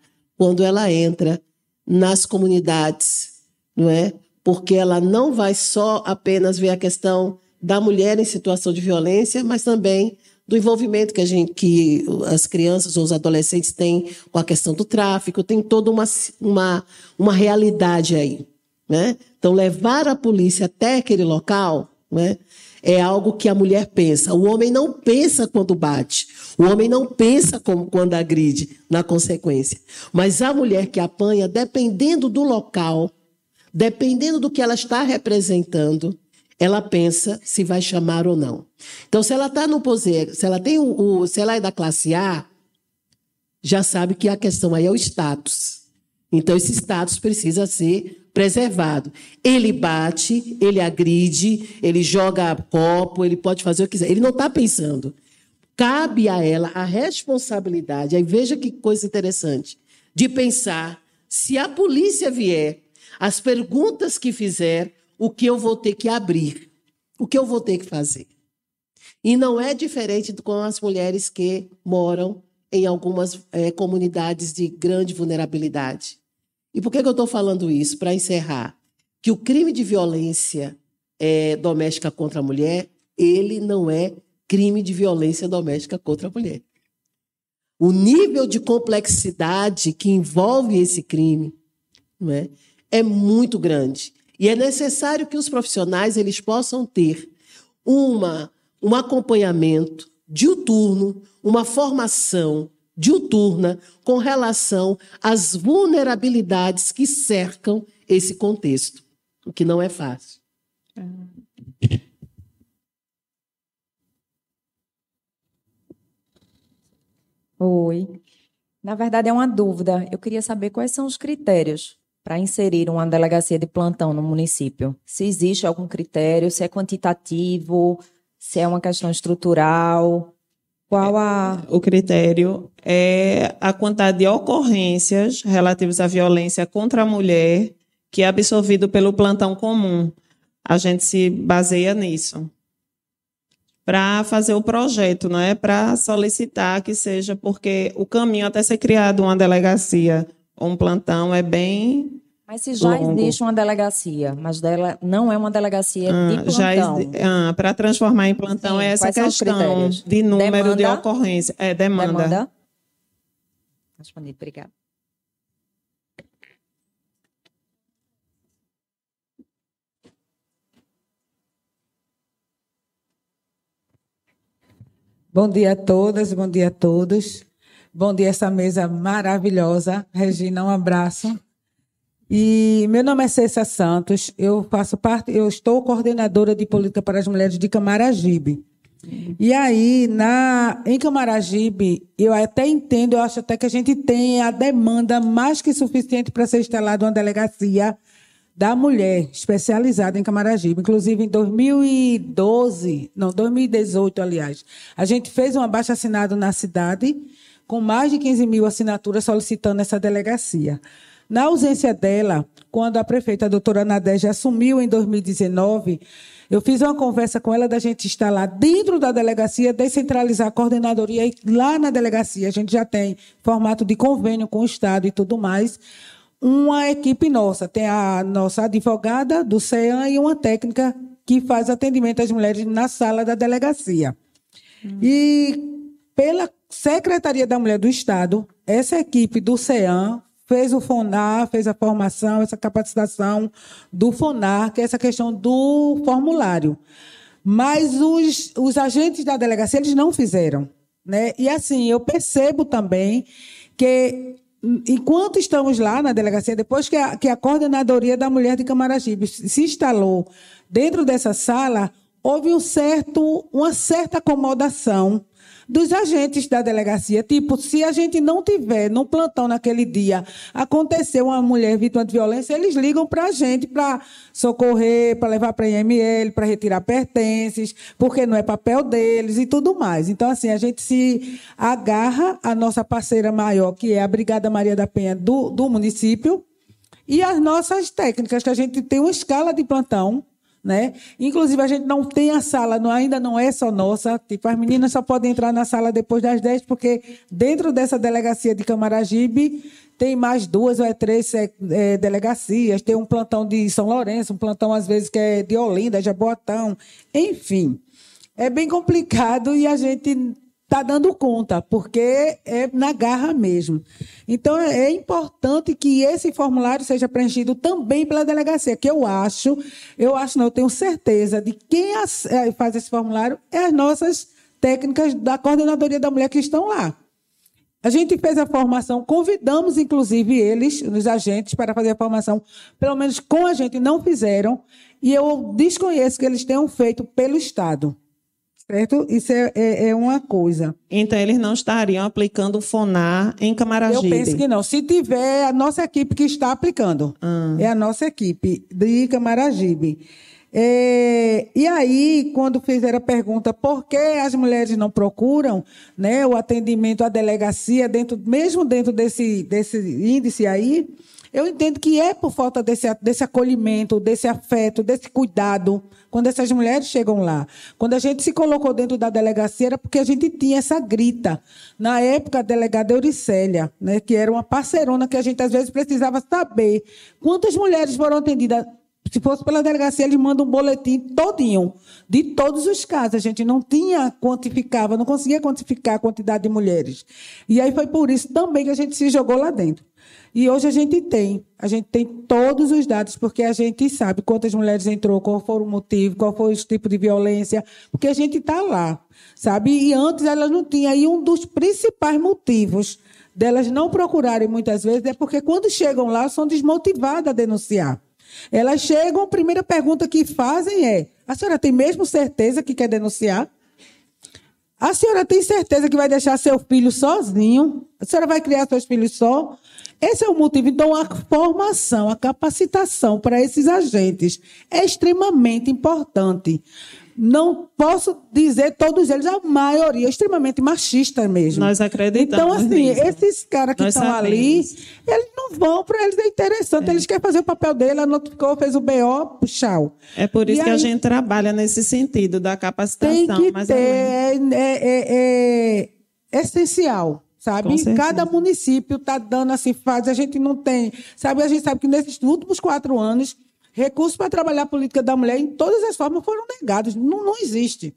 Speaker 5: quando ela entra nas comunidades, não é? Porque ela não vai só apenas ver a questão da mulher em situação de violência, mas também do envolvimento que, a gente, que as crianças ou os adolescentes têm com a questão do tráfico, tem toda uma, uma, uma realidade aí. Né? Então, levar a polícia até aquele local né, é algo que a mulher pensa. O homem não pensa quando bate, o homem não pensa como, quando agride, na consequência. Mas a mulher que apanha, dependendo do local, dependendo do que ela está representando, ela pensa se vai chamar ou não. Então, se ela está no poder, se ela tem o, o, se ela é da classe A, já sabe que a questão aí é o status. Então, esse status precisa ser preservado. Ele bate, ele agride, ele joga copo, ele pode fazer o que quiser. Ele não está pensando. Cabe a ela a responsabilidade. Aí veja que coisa interessante de pensar se a polícia vier, as perguntas que fizer, o que eu vou ter que abrir, o que eu vou ter que fazer. E não é diferente com as mulheres que moram em algumas é, comunidades de grande vulnerabilidade. E por que, que eu estou falando isso? Para encerrar, que o crime de violência é, doméstica contra a mulher, ele não é crime de violência doméstica contra a mulher. O nível de complexidade que envolve esse crime não é, é muito grande. E é necessário que os profissionais eles possam ter uma, um acompanhamento diuturno, uma formação diuturna com relação às vulnerabilidades que cercam esse contexto, o que não é fácil.
Speaker 6: Oi. Na verdade, é uma dúvida. Eu queria saber quais são os critérios para inserir uma delegacia de plantão no município? Se existe algum critério, se é quantitativo, se é uma questão estrutural? Qual a.
Speaker 4: O critério é a quantidade de ocorrências relativas à violência contra a mulher que é absorvido pelo plantão comum. A gente se baseia nisso. Para fazer o projeto, não é? Para solicitar que seja, porque o caminho até ser criado uma delegacia um plantão é bem.
Speaker 6: Mas se já longo. existe uma delegacia, mas dela não é uma delegacia ah, de plantão.
Speaker 4: Ah, Para transformar em plantão Sim, é essa questão de número demanda, de ocorrência. É, demanda. Demanda.
Speaker 6: Respondido, obrigada.
Speaker 7: Bom dia a todas, bom dia a todos. Bom dia, essa mesa maravilhosa. Regina, um abraço. E meu nome é Cessa Santos, eu faço parte, eu estou coordenadora de política para as mulheres de Camaragibe. E aí, na, em Camaragibe, eu até entendo, eu acho até que a gente tem a demanda mais que suficiente para ser instalada uma delegacia da mulher especializada em Camaragibe. Inclusive, em 2012, não, 2018, aliás, a gente fez um abaixo assinado na cidade com mais de 15 mil assinaturas solicitando essa delegacia. Na ausência dela, quando a prefeita a doutora Nadege assumiu em 2019, eu fiz uma conversa com ela da gente instalar dentro da delegacia, descentralizar a coordenadoria e lá na delegacia a gente já tem formato de convênio com o Estado e tudo mais. Uma equipe nossa, tem a nossa advogada do CEAM e uma técnica que faz atendimento às mulheres na sala da delegacia. Hum. E pela Secretaria da Mulher do Estado, essa equipe do CEAM, fez o FONAR, fez a formação, essa capacitação do FONAR, que é essa questão do formulário. Mas os, os agentes da delegacia, eles não fizeram. Né? E assim, eu percebo também que enquanto estamos lá na delegacia, depois que a, que a coordenadoria da mulher de Camaragibe se instalou dentro dessa sala, houve um certo, uma certa acomodação dos agentes da delegacia. Tipo, se a gente não tiver no plantão naquele dia, aconteceu uma mulher vítima de violência, eles ligam para a gente para socorrer, para levar para a IML, para retirar pertences, porque não é papel deles e tudo mais. Então, assim, a gente se agarra à nossa parceira maior, que é a Brigada Maria da Penha do, do município, e as nossas técnicas, que a gente tem uma escala de plantão né? Inclusive, a gente não tem a sala, não, ainda não é só nossa. Tipo, as meninas só podem entrar na sala depois das 10, porque dentro dessa delegacia de Camaragibe tem mais duas ou é três é, é, delegacias. Tem um plantão de São Lourenço, um plantão, às vezes, que é de Olinda, Jaboatão, enfim. É bem complicado e a gente está dando conta, porque é na garra mesmo. Então, é importante que esse formulário seja preenchido também pela delegacia, que eu acho, eu acho, não, eu tenho certeza de quem é, faz esse formulário é as nossas técnicas da coordenadoria da mulher que estão lá. A gente fez a formação, convidamos inclusive eles, os agentes, para fazer a formação, pelo menos com a gente não fizeram, e eu desconheço que eles tenham feito pelo Estado. Certo? Isso é, é, é, uma coisa.
Speaker 4: Então, eles não estariam aplicando o FONAR em Camaragibe?
Speaker 7: Eu penso que não. Se tiver, a nossa equipe que está aplicando. Ah. É a nossa equipe de Camaragibe. É, e aí, quando fizeram a pergunta por que as mulheres não procuram né, o atendimento à delegacia, dentro, mesmo dentro desse, desse índice aí, eu entendo que é por falta desse, desse acolhimento, desse afeto, desse cuidado, quando essas mulheres chegam lá. Quando a gente se colocou dentro da delegacia, era porque a gente tinha essa grita. Na época, a delegada Euricélia, né, que era uma parceirona que a gente, às vezes, precisava saber quantas mulheres foram atendidas. Se fosse pela delegacia, eles mandam um boletim todinho, de todos os casos. A gente não tinha, quantificava, não conseguia quantificar a quantidade de mulheres. E aí foi por isso também que a gente se jogou lá dentro. E hoje a gente tem, a gente tem todos os dados, porque a gente sabe quantas mulheres entrou, qual foi o motivo, qual foi o tipo de violência, porque a gente está lá, sabe? E antes elas não tinham. E um dos principais motivos delas não procurarem muitas vezes é porque quando chegam lá são desmotivadas a denunciar. Elas chegam, a primeira pergunta que fazem é: a senhora tem mesmo certeza que quer denunciar? A senhora tem certeza que vai deixar seu filho sozinho? A senhora vai criar seus filhos só? Esse é o motivo. Então, a formação, a capacitação para esses agentes é extremamente importante. Não posso dizer todos eles, a maioria é extremamente machista mesmo.
Speaker 4: Nós acreditamos.
Speaker 7: Então, assim, nisso. esses caras que estão ali, eles não vão para eles, é interessante, é. eles querem fazer o papel dele, ela notificou, fez o BO, tchau.
Speaker 4: É por isso e que aí, a gente trabalha nesse sentido da capacitação.
Speaker 7: Tem que ter, é, é, é essencial sabe? Cada município está dando assim fase, a gente não tem, sabe? A gente sabe que nesses últimos quatro anos recursos para trabalhar a política da mulher em todas as formas foram negados, não, não existe.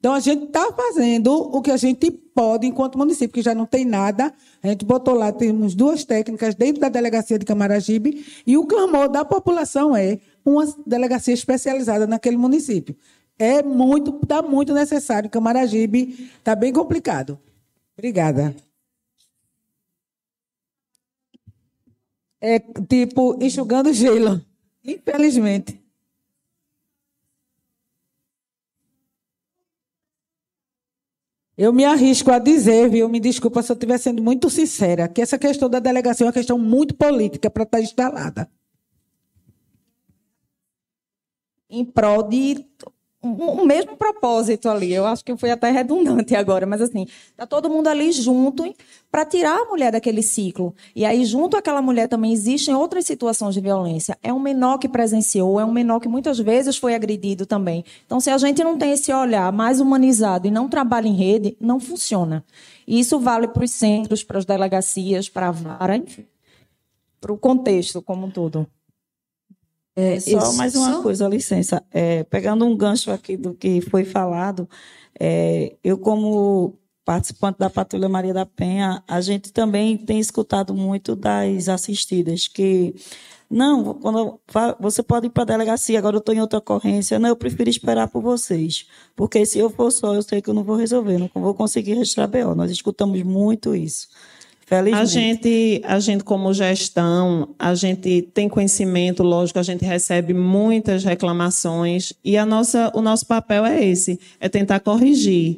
Speaker 7: Então a gente está fazendo o que a gente pode enquanto município, que já não tem nada. A gente botou lá, temos duas técnicas dentro da delegacia de Camaragibe e o clamor da população é uma delegacia especializada naquele município. É muito, está muito necessário. Camaragibe está bem complicado. Obrigada. É tipo enxugando gelo. Infelizmente. Eu me arrisco a dizer, viu? Me desculpa se eu estiver sendo muito sincera, que essa questão da delegação é uma questão muito política para estar instalada.
Speaker 6: Em prol de o mesmo propósito ali. Eu acho que foi até redundante agora, mas assim, tá todo mundo ali junto para tirar a mulher daquele ciclo. E aí, junto àquela mulher também existem outras situações de violência. É um menor que presenciou, é um menor que muitas vezes foi agredido também. Então, se a gente não tem esse olhar mais humanizado e não trabalha em rede, não funciona. E isso vale para os centros, para as delegacias, para a vara, enfim, para o contexto como um todo.
Speaker 8: É, só isso, mais uma só... coisa, licença. É, pegando um gancho aqui do que foi falado, é, eu como participante da Patrulha Maria da Penha, a gente também tem escutado muito das assistidas que não, quando você pode ir para a delegacia, agora eu estou em outra ocorrência. Não, eu prefiro esperar por vocês. Porque se eu for só, eu sei que eu não vou resolver, não vou conseguir registrar BO. Nós escutamos muito isso.
Speaker 4: Felizmente. A gente, a gente, como gestão, a gente tem conhecimento, lógico, a gente recebe muitas reclamações e a nossa, o nosso papel é esse, é tentar corrigir.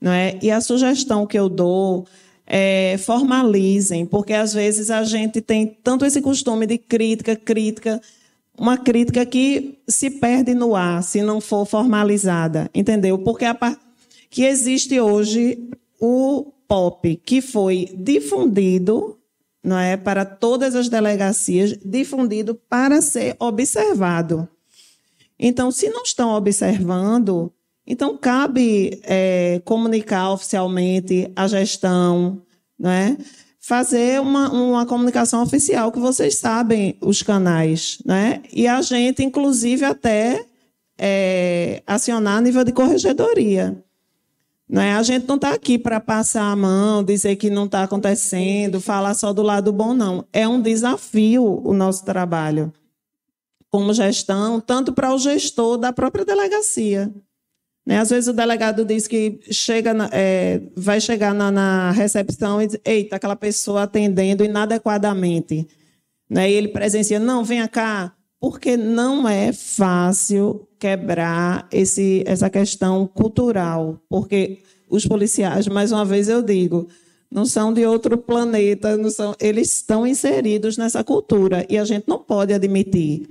Speaker 4: Não é? E a sugestão que eu dou é, formalizem, porque às vezes a gente tem tanto esse costume de crítica, crítica, uma crítica que se perde no ar se não for formalizada, entendeu? Porque a que existe hoje o POP que foi difundido, não é, para todas as delegacias, difundido para ser observado. Então, se não estão observando, então, cabe é, comunicar oficialmente a gestão, né? fazer uma, uma comunicação oficial, que vocês sabem os canais. Né? E a gente, inclusive, até é, acionar a nível de corregedoria. Né? A gente não está aqui para passar a mão, dizer que não está acontecendo, falar só do lado bom, não. É um desafio o nosso trabalho como gestão, tanto para o gestor da própria delegacia. Né? Às vezes o delegado diz que chega na, é, vai chegar na, na, recepção e diz, eita, aquela pessoa atendendo inadequadamente. Né? E ele presencia, não, venha cá, porque não é fácil quebrar esse, essa questão cultural, porque os policiais, mais uma vez eu digo, não são de outro planeta, não são, eles estão inseridos nessa cultura e a gente não pode admitir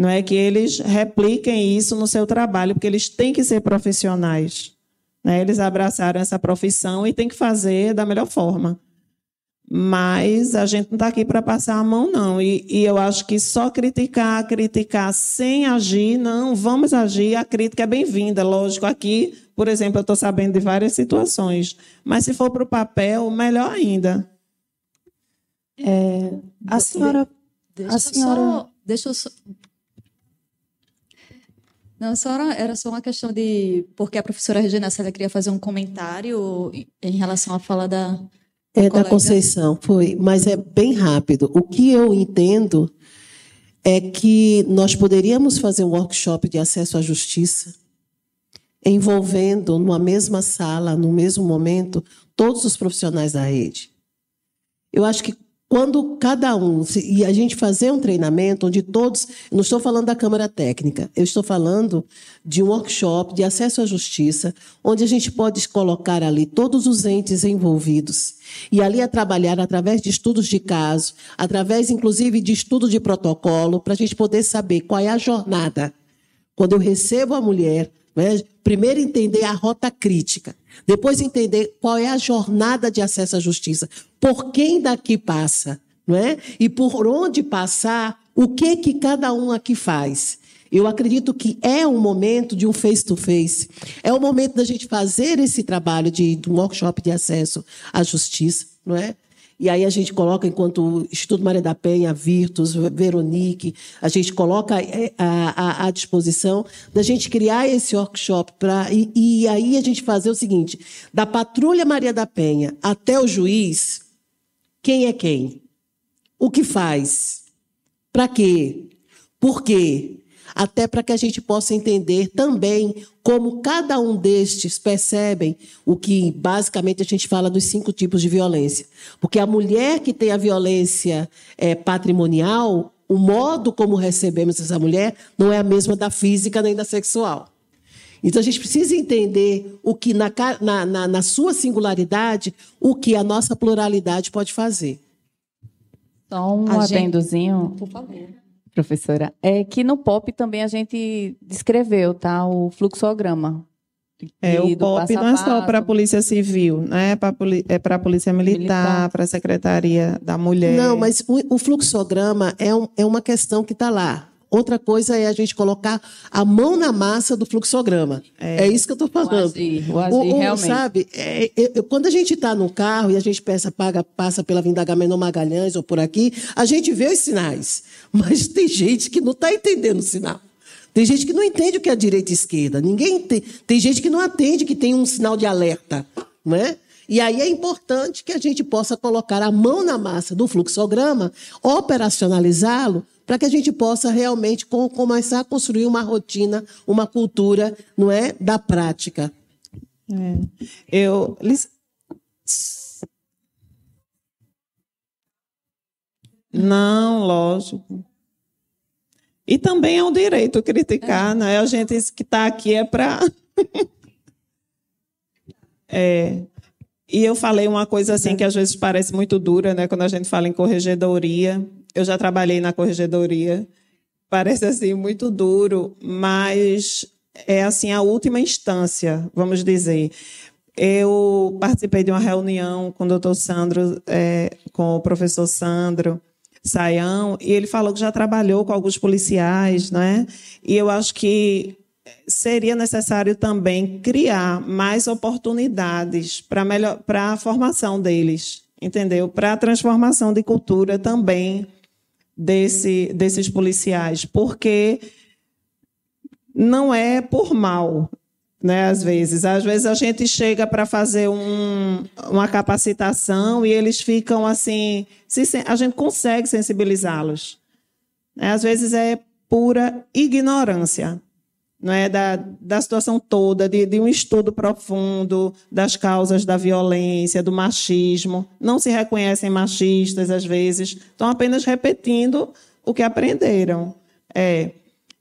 Speaker 4: não é que eles repliquem isso no seu trabalho, porque eles têm que ser profissionais. Né? Eles abraçaram essa profissão e têm que fazer da melhor forma. Mas a gente não está aqui para passar a mão, não. E, e, eu acho que só criticar, criticar sem agir, não, vamos agir. A crítica é bem-vinda, lógico. Aqui, por exemplo, eu estou sabendo de várias situações. Mas se for para o papel, melhor ainda.
Speaker 2: É, a senhora. Deixa, a senhora... Só, deixa eu só, não, só era, era, só uma questão de. Porque a professora Regina Célia queria fazer um comentário em relação à fala da.
Speaker 5: É da Conceição, foi, mas é bem rápido. O que eu entendo é que nós poderíamos fazer um workshop de acesso à justiça envolvendo numa mesma sala, no mesmo momento, todos os profissionais da rede. Eu acho que quando cada um, e a gente fazer um treinamento onde todos, não estou falando da Câmara Técnica, eu estou falando de um workshop de acesso à justiça, onde a gente pode colocar ali todos os entes envolvidos e ali a trabalhar através de estudos de caso, através inclusive de estudo de protocolo, para a gente poder saber qual é a jornada. Quando eu recebo a mulher, né, primeiro entender a rota crítica. Depois entender qual é a jornada de acesso à justiça, por quem daqui passa, não é? E por onde passar, o que que cada um aqui faz. Eu acredito que é um momento de um face to face. É o momento da gente fazer esse trabalho de, de um workshop de acesso à justiça, não é? E aí a gente coloca, enquanto Instituto Maria da Penha, Virtus, Veronique, a gente coloca é, à disposição da gente criar esse workshop para e, e aí a gente fazer o seguinte: da Patrulha Maria da Penha até o juiz, quem é quem? O que faz? Para quê? Por quê? Até para que a gente possa entender também como cada um destes percebem o que basicamente a gente fala dos cinco tipos de violência. Porque a mulher que tem a violência é, patrimonial, o modo como recebemos essa mulher não é a mesma da física nem da sexual. Então a gente precisa entender o que na, na, na sua singularidade, o que a nossa pluralidade pode fazer.
Speaker 3: Só um a adendozinho. Gente... Por favor professora, é que no POP também a gente descreveu, tá? O fluxograma.
Speaker 4: É, o POP não é só para a Polícia Civil, né? É para a Polícia Militar, Militar. para a Secretaria da Mulher.
Speaker 5: Não, mas o, o fluxograma é, um, é uma questão que está lá. Outra coisa é a gente colocar a mão na massa do fluxograma. É, é isso que eu estou falando. O
Speaker 3: agir, o agir o, o, realmente.
Speaker 5: Sabe, é, é, quando a gente está no carro e a gente pensa, paga, passa pela Vindagamenon Magalhães ou por aqui, a gente vê os sinais. Mas tem gente que não está entendendo o sinal. Tem gente que não entende o que é direita e esquerda. Ninguém tem, gente que não atende que tem um sinal de alerta. Não é? E aí é importante que a gente possa colocar a mão na massa do fluxograma, operacionalizá-lo, para que a gente possa realmente começar a construir uma rotina, uma cultura, não é, da prática.
Speaker 4: É. Eu não, lógico. E também é um direito criticar, é. né? A gente que está aqui é para. é. E eu falei uma coisa assim que às vezes parece muito dura, né? Quando a gente fala em corregedoria. Eu já trabalhei na corregedoria. Parece assim muito duro, mas é assim a última instância, vamos dizer. Eu participei de uma reunião com o doutor Sandro, é, com o professor Sandro, Saião, e ele falou que já trabalhou com alguns policiais, né? E eu acho que seria necessário também criar mais oportunidades para melhor para a formação deles, entendeu? Para a transformação de cultura também desse, desses policiais, porque não é por mal, né? Às vezes, às vezes a gente chega para fazer um, uma capacitação e eles ficam assim, se, a gente consegue sensibilizá-los. Né? Às vezes é pura ignorância, não é da, da situação toda, de, de um estudo profundo das causas da violência, do machismo. Não se reconhecem machistas às vezes, estão apenas repetindo o que aprenderam. É.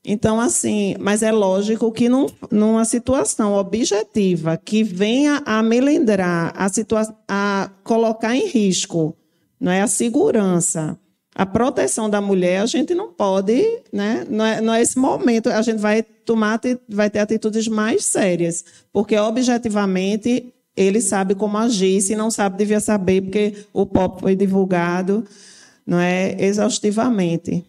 Speaker 4: Então, assim, mas é lógico que num, numa situação objetiva que venha a melindrar, a, situa a colocar em risco não é, a segurança, a proteção da mulher, a gente não pode, né? não, é, não é esse momento, a gente vai tomar, vai ter atitudes mais sérias, porque objetivamente ele sabe como agir, se não sabe, devia saber, porque o POP foi divulgado não é, exaustivamente.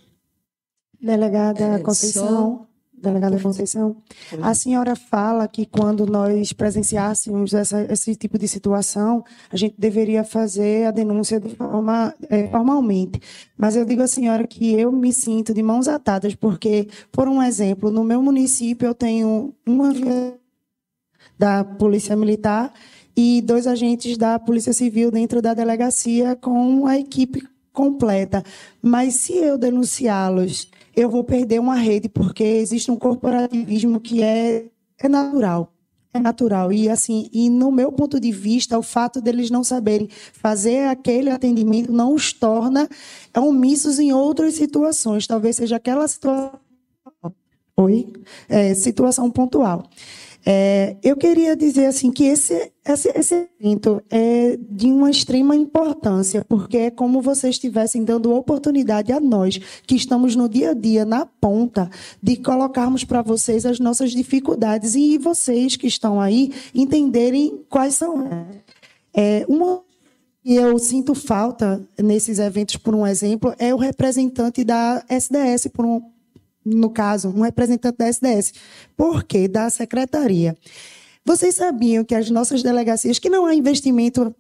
Speaker 9: Delegada é, Conceição, delegada Conceição, a senhora fala que quando nós presenciássemos essa, esse tipo de situação, a gente deveria fazer a denúncia de forma é, formalmente. Mas eu digo à senhora que eu me sinto de mãos atadas, porque, por um exemplo, no meu município eu tenho uma da Polícia Militar e dois agentes da Polícia Civil dentro da delegacia com a equipe completa. Mas se eu denunciá-los eu vou perder uma rede, porque existe um corporativismo que é, é natural. É natural. E assim, e no meu ponto de vista, o fato deles não saberem fazer aquele atendimento não os torna omissos em outras situações. Talvez seja aquela situação. Oi? É, situação pontual. É, eu queria dizer assim que esse, esse, esse, evento é de uma extrema importância, porque é como vocês estivessem dando oportunidade a nós, que estamos no dia a dia, na ponta, de colocarmos para vocês as nossas dificuldades e vocês que estão aí entenderem quais são. É, uma e eu sinto falta nesses eventos, por um exemplo, é o representante da SDS, por um, no caso, um representante da SDS. Por quê? Da secretaria. Vocês sabiam que as nossas delegacias, que não há investimento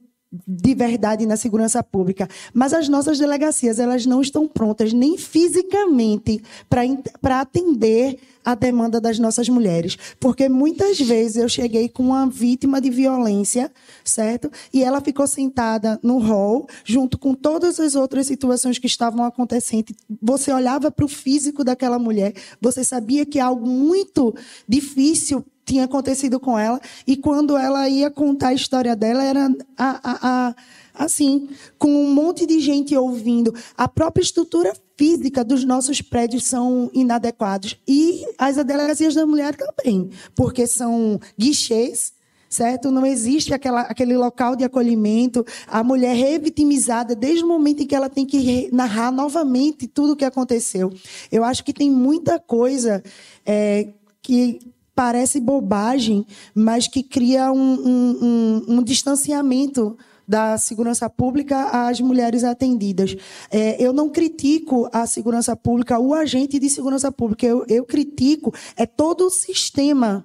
Speaker 9: de verdade na segurança pública, mas as nossas delegacias elas não estão prontas nem fisicamente para atender a demanda das nossas mulheres, porque muitas vezes eu cheguei com uma vítima de violência, certo? E ela ficou sentada no hall junto com todas as outras situações que estavam acontecendo. Você olhava para o físico daquela mulher, você sabia que algo muito difícil tinha acontecido com ela e quando ela ia contar a história dela era a, a, a assim, com um monte de gente ouvindo. A própria estrutura física dos nossos prédios são inadequados. E as delegacias da mulher também, porque são guichês certo? Não existe aquela, aquele local de acolhimento, a mulher revitimizada desde o momento em que ela tem que narrar novamente tudo o que aconteceu. Eu acho que tem muita coisa é, que parece bobagem, mas que cria um, um, um, um distanciamento da segurança pública às mulheres atendidas. É, eu não critico a segurança pública, o agente de segurança pública. Eu, eu critico é todo o sistema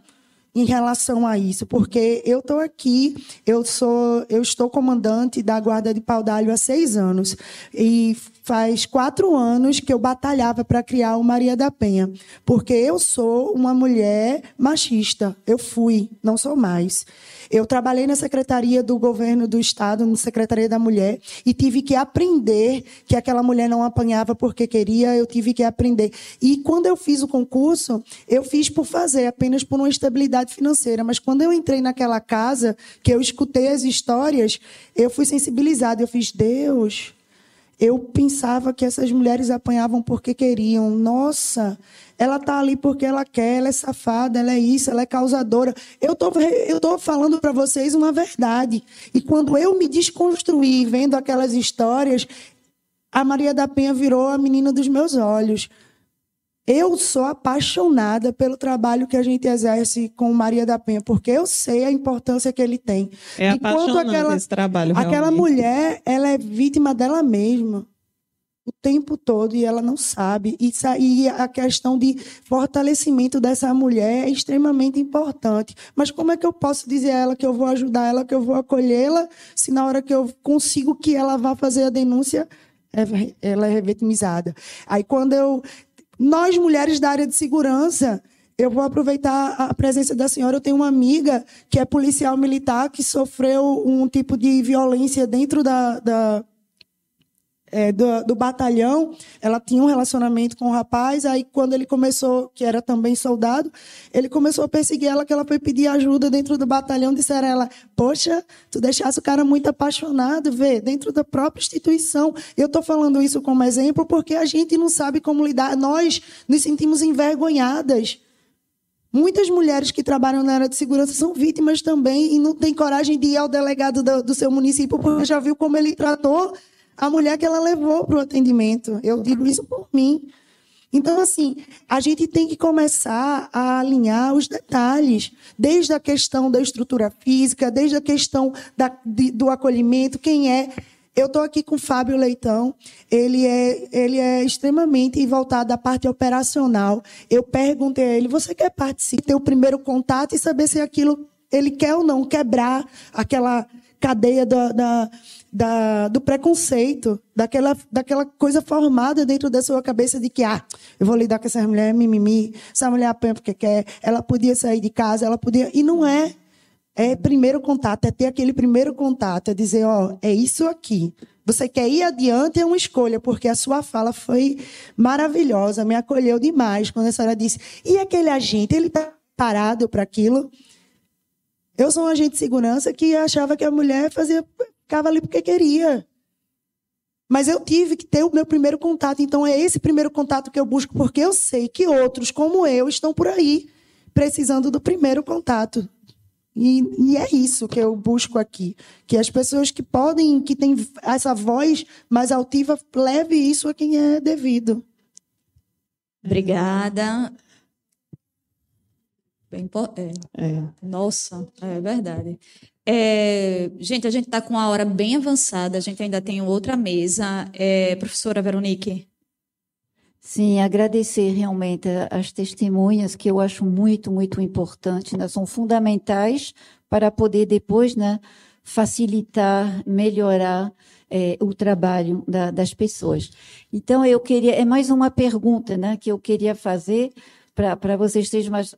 Speaker 9: em relação a isso, porque eu estou aqui, eu sou, eu estou comandante da Guarda de Paudalho há seis anos e faz quatro anos que eu batalhava para criar o Maria da Penha, porque eu sou uma mulher machista, eu fui, não sou mais. Eu trabalhei na secretaria do governo do estado, na secretaria da mulher, e tive que aprender que aquela mulher não apanhava porque queria, eu tive que aprender. E quando eu fiz o concurso, eu fiz por fazer, apenas por uma estabilidade financeira. Mas quando eu entrei naquela casa, que eu escutei as histórias, eu fui sensibilizada. Eu fiz, Deus, eu pensava que essas mulheres apanhavam porque queriam. Nossa, ela está ali porque ela quer, ela é safada, ela é isso, ela é causadora. Eu tô, eu tô falando para vocês uma verdade. E quando eu me desconstruí vendo aquelas histórias, a Maria da Penha virou a menina dos meus olhos. Eu sou apaixonada pelo trabalho que a gente exerce com Maria da Penha, porque eu sei a importância que ele tem.
Speaker 4: É apaixonante aquela, esse trabalho, realmente.
Speaker 9: Aquela mulher, ela é vítima dela mesma o tempo todo e ela não sabe. E, a questão de fortalecimento dessa mulher é extremamente importante. Mas como é que eu posso dizer a ela que eu vou ajudar ela, que eu vou acolhê-la, se na hora que eu consigo que ela vá fazer a denúncia, é, ela é revitimizada? Aí quando eu. Nós, mulheres da área de segurança, eu vou aproveitar a presença da senhora. Eu tenho uma amiga que é policial militar que sofreu um tipo de violência dentro da, da é, do, do, batalhão, ela tinha um relacionamento com o rapaz, aí quando ele começou, que era também soldado, ele começou a perseguir ela, que ela foi pedir ajuda dentro do batalhão, disseram ela, poxa, tu deixasse o cara muito apaixonado, vê, dentro da própria instituição. Eu estou falando isso como exemplo porque a gente não sabe como lidar, nós nos sentimos envergonhadas. Muitas mulheres que trabalham na área de segurança são vítimas também e não têm coragem de ir ao delegado do, do seu município porque já viu como ele tratou a mulher que ela levou para o atendimento. Eu digo isso por mim. Então, assim, a gente tem que começar a alinhar os detalhes, desde a questão da estrutura física, desde a questão da, de, do acolhimento, quem é. Eu estou aqui com o Fábio Leitão, ele é, ele é extremamente voltado à parte operacional. Eu perguntei a ele: você quer participar, ter o primeiro contato e saber se aquilo ele quer ou não quebrar aquela cadeia da, da da, do preconceito, daquela, daquela coisa formada dentro da sua cabeça de que, ah, eu vou lidar com essa mulher, mimimi, essa mulher apanha porque quer, ela podia sair de casa, ela podia. E não é. É primeiro contato, é ter aquele primeiro contato, é dizer, ó, é isso aqui. Você quer ir adiante, é uma escolha, porque a sua fala foi maravilhosa, me acolheu demais quando a senhora disse, e aquele agente, ele está parado para aquilo? Eu sou um agente de segurança que achava que a mulher fazia ficava ali porque queria. Mas eu tive que ter o meu primeiro contato. Então é esse primeiro contato que eu busco, porque eu sei que outros, como eu, estão por aí precisando do primeiro contato. E, e, é isso que eu busco aqui. Que as pessoas que podem, que têm essa voz mais altiva, leve isso a quem é devido.
Speaker 2: Obrigada. É. É. Nossa, é verdade. É, gente, a gente está com a hora bem avançada, a gente ainda tem outra mesa. É, professora Veronique.
Speaker 10: Sim, agradecer realmente as testemunhas, que eu acho muito, muito importante, né? são fundamentais para poder depois né, facilitar, melhorar é, o trabalho da, das pessoas. Então, eu queria, é mais uma pergunta né, que eu queria fazer para vocês terem mais.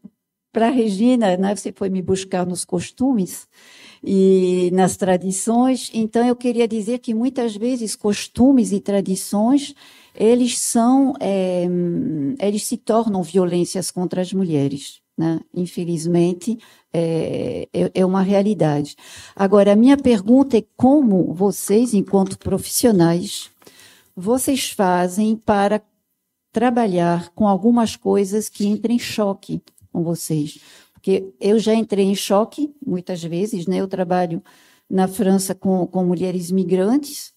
Speaker 10: Para a Regina, né, você foi me buscar nos costumes, e nas tradições. Então, eu queria dizer que muitas vezes costumes e tradições eles são, é, eles se tornam violências contra as mulheres. Né? Infelizmente, é, é, é uma realidade. Agora, a minha pergunta é como vocês, enquanto profissionais, vocês fazem para trabalhar com algumas coisas que entrem em choque com vocês. Porque eu já entrei em choque muitas vezes, né? Eu trabalho na França com, com mulheres migrantes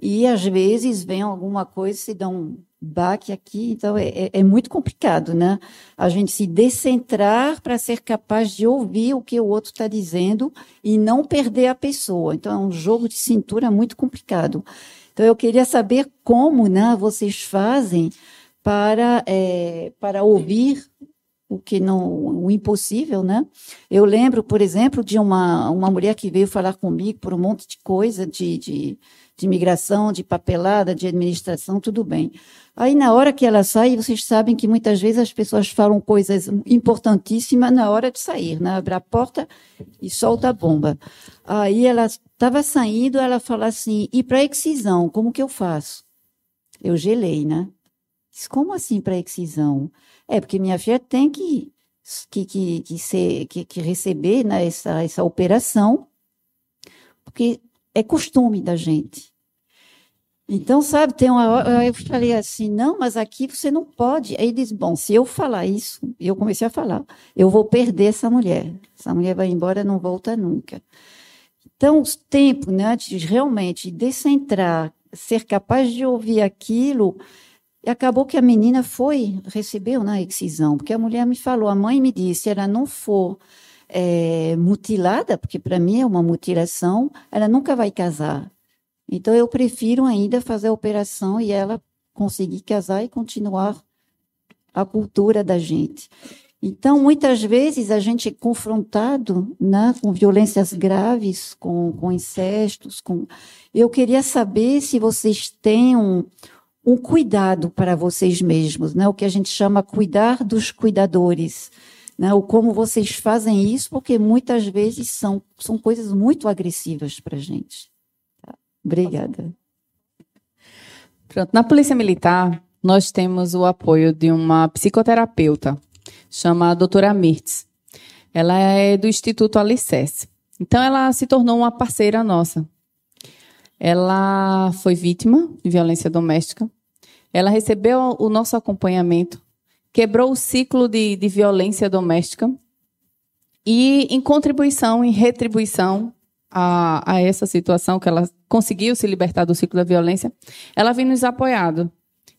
Speaker 10: e às vezes vem alguma coisa, se dá um baque aqui, então é, é, é muito complicado, né? A gente se decentrar para ser capaz de ouvir o que o outro está dizendo e não perder a pessoa. Então é um jogo de cintura muito complicado. Então eu queria saber como, né, vocês fazem para é, para ouvir o que não, o impossível, né? Eu lembro, por exemplo, de uma, uma mulher que veio falar comigo por um monte de coisa, de, de, de imigração, de papelada, de administração, tudo bem. Aí, na hora que ela sai, vocês sabem que muitas vezes as pessoas falam coisas importantíssimas na hora de sair, né? Abre a porta e solta a bomba. Aí ela estava saindo, ela fala assim, e para excisão, como que eu faço? Eu gelei, né? Como assim para excisão? É, porque minha filha tem que, que, que, que, ser, que, que receber né, essa, essa operação, porque é costume da gente. Então, sabe, tem uma eu falei assim, não, mas aqui você não pode. Aí diz, bom, se eu falar isso, eu comecei a falar, eu vou perder essa mulher. Essa mulher vai embora, não volta nunca. Então, o tempo, né, de realmente descentrar, ser capaz de ouvir aquilo, e acabou que a menina foi, recebeu na excisão, porque a mulher me falou, a mãe me disse, se ela não for é, mutilada, porque para mim é uma mutilação, ela nunca vai casar. Então eu prefiro ainda fazer a operação e ela conseguir casar e continuar a cultura da gente. Então, muitas vezes a gente é confrontado né, com violências graves, com, com incestos. Com... Eu queria saber se vocês têm um, um cuidado para vocês mesmos, né? O que a gente chama cuidar dos cuidadores, né? O como vocês fazem isso, porque muitas vezes são, são coisas muito agressivas para a gente. Tá? Obrigada.
Speaker 3: Pronto, na Polícia Militar, nós temos o apoio de uma psicoterapeuta, chamada doutora Mirtz. Ela é do Instituto Alicerce. Então, ela se tornou uma parceira nossa. Ela foi vítima de violência doméstica ela recebeu o nosso acompanhamento, quebrou o ciclo de, de violência doméstica e, em contribuição, em retribuição a, a, essa situação, que ela conseguiu se libertar do ciclo da violência, ela vem nos apoiado.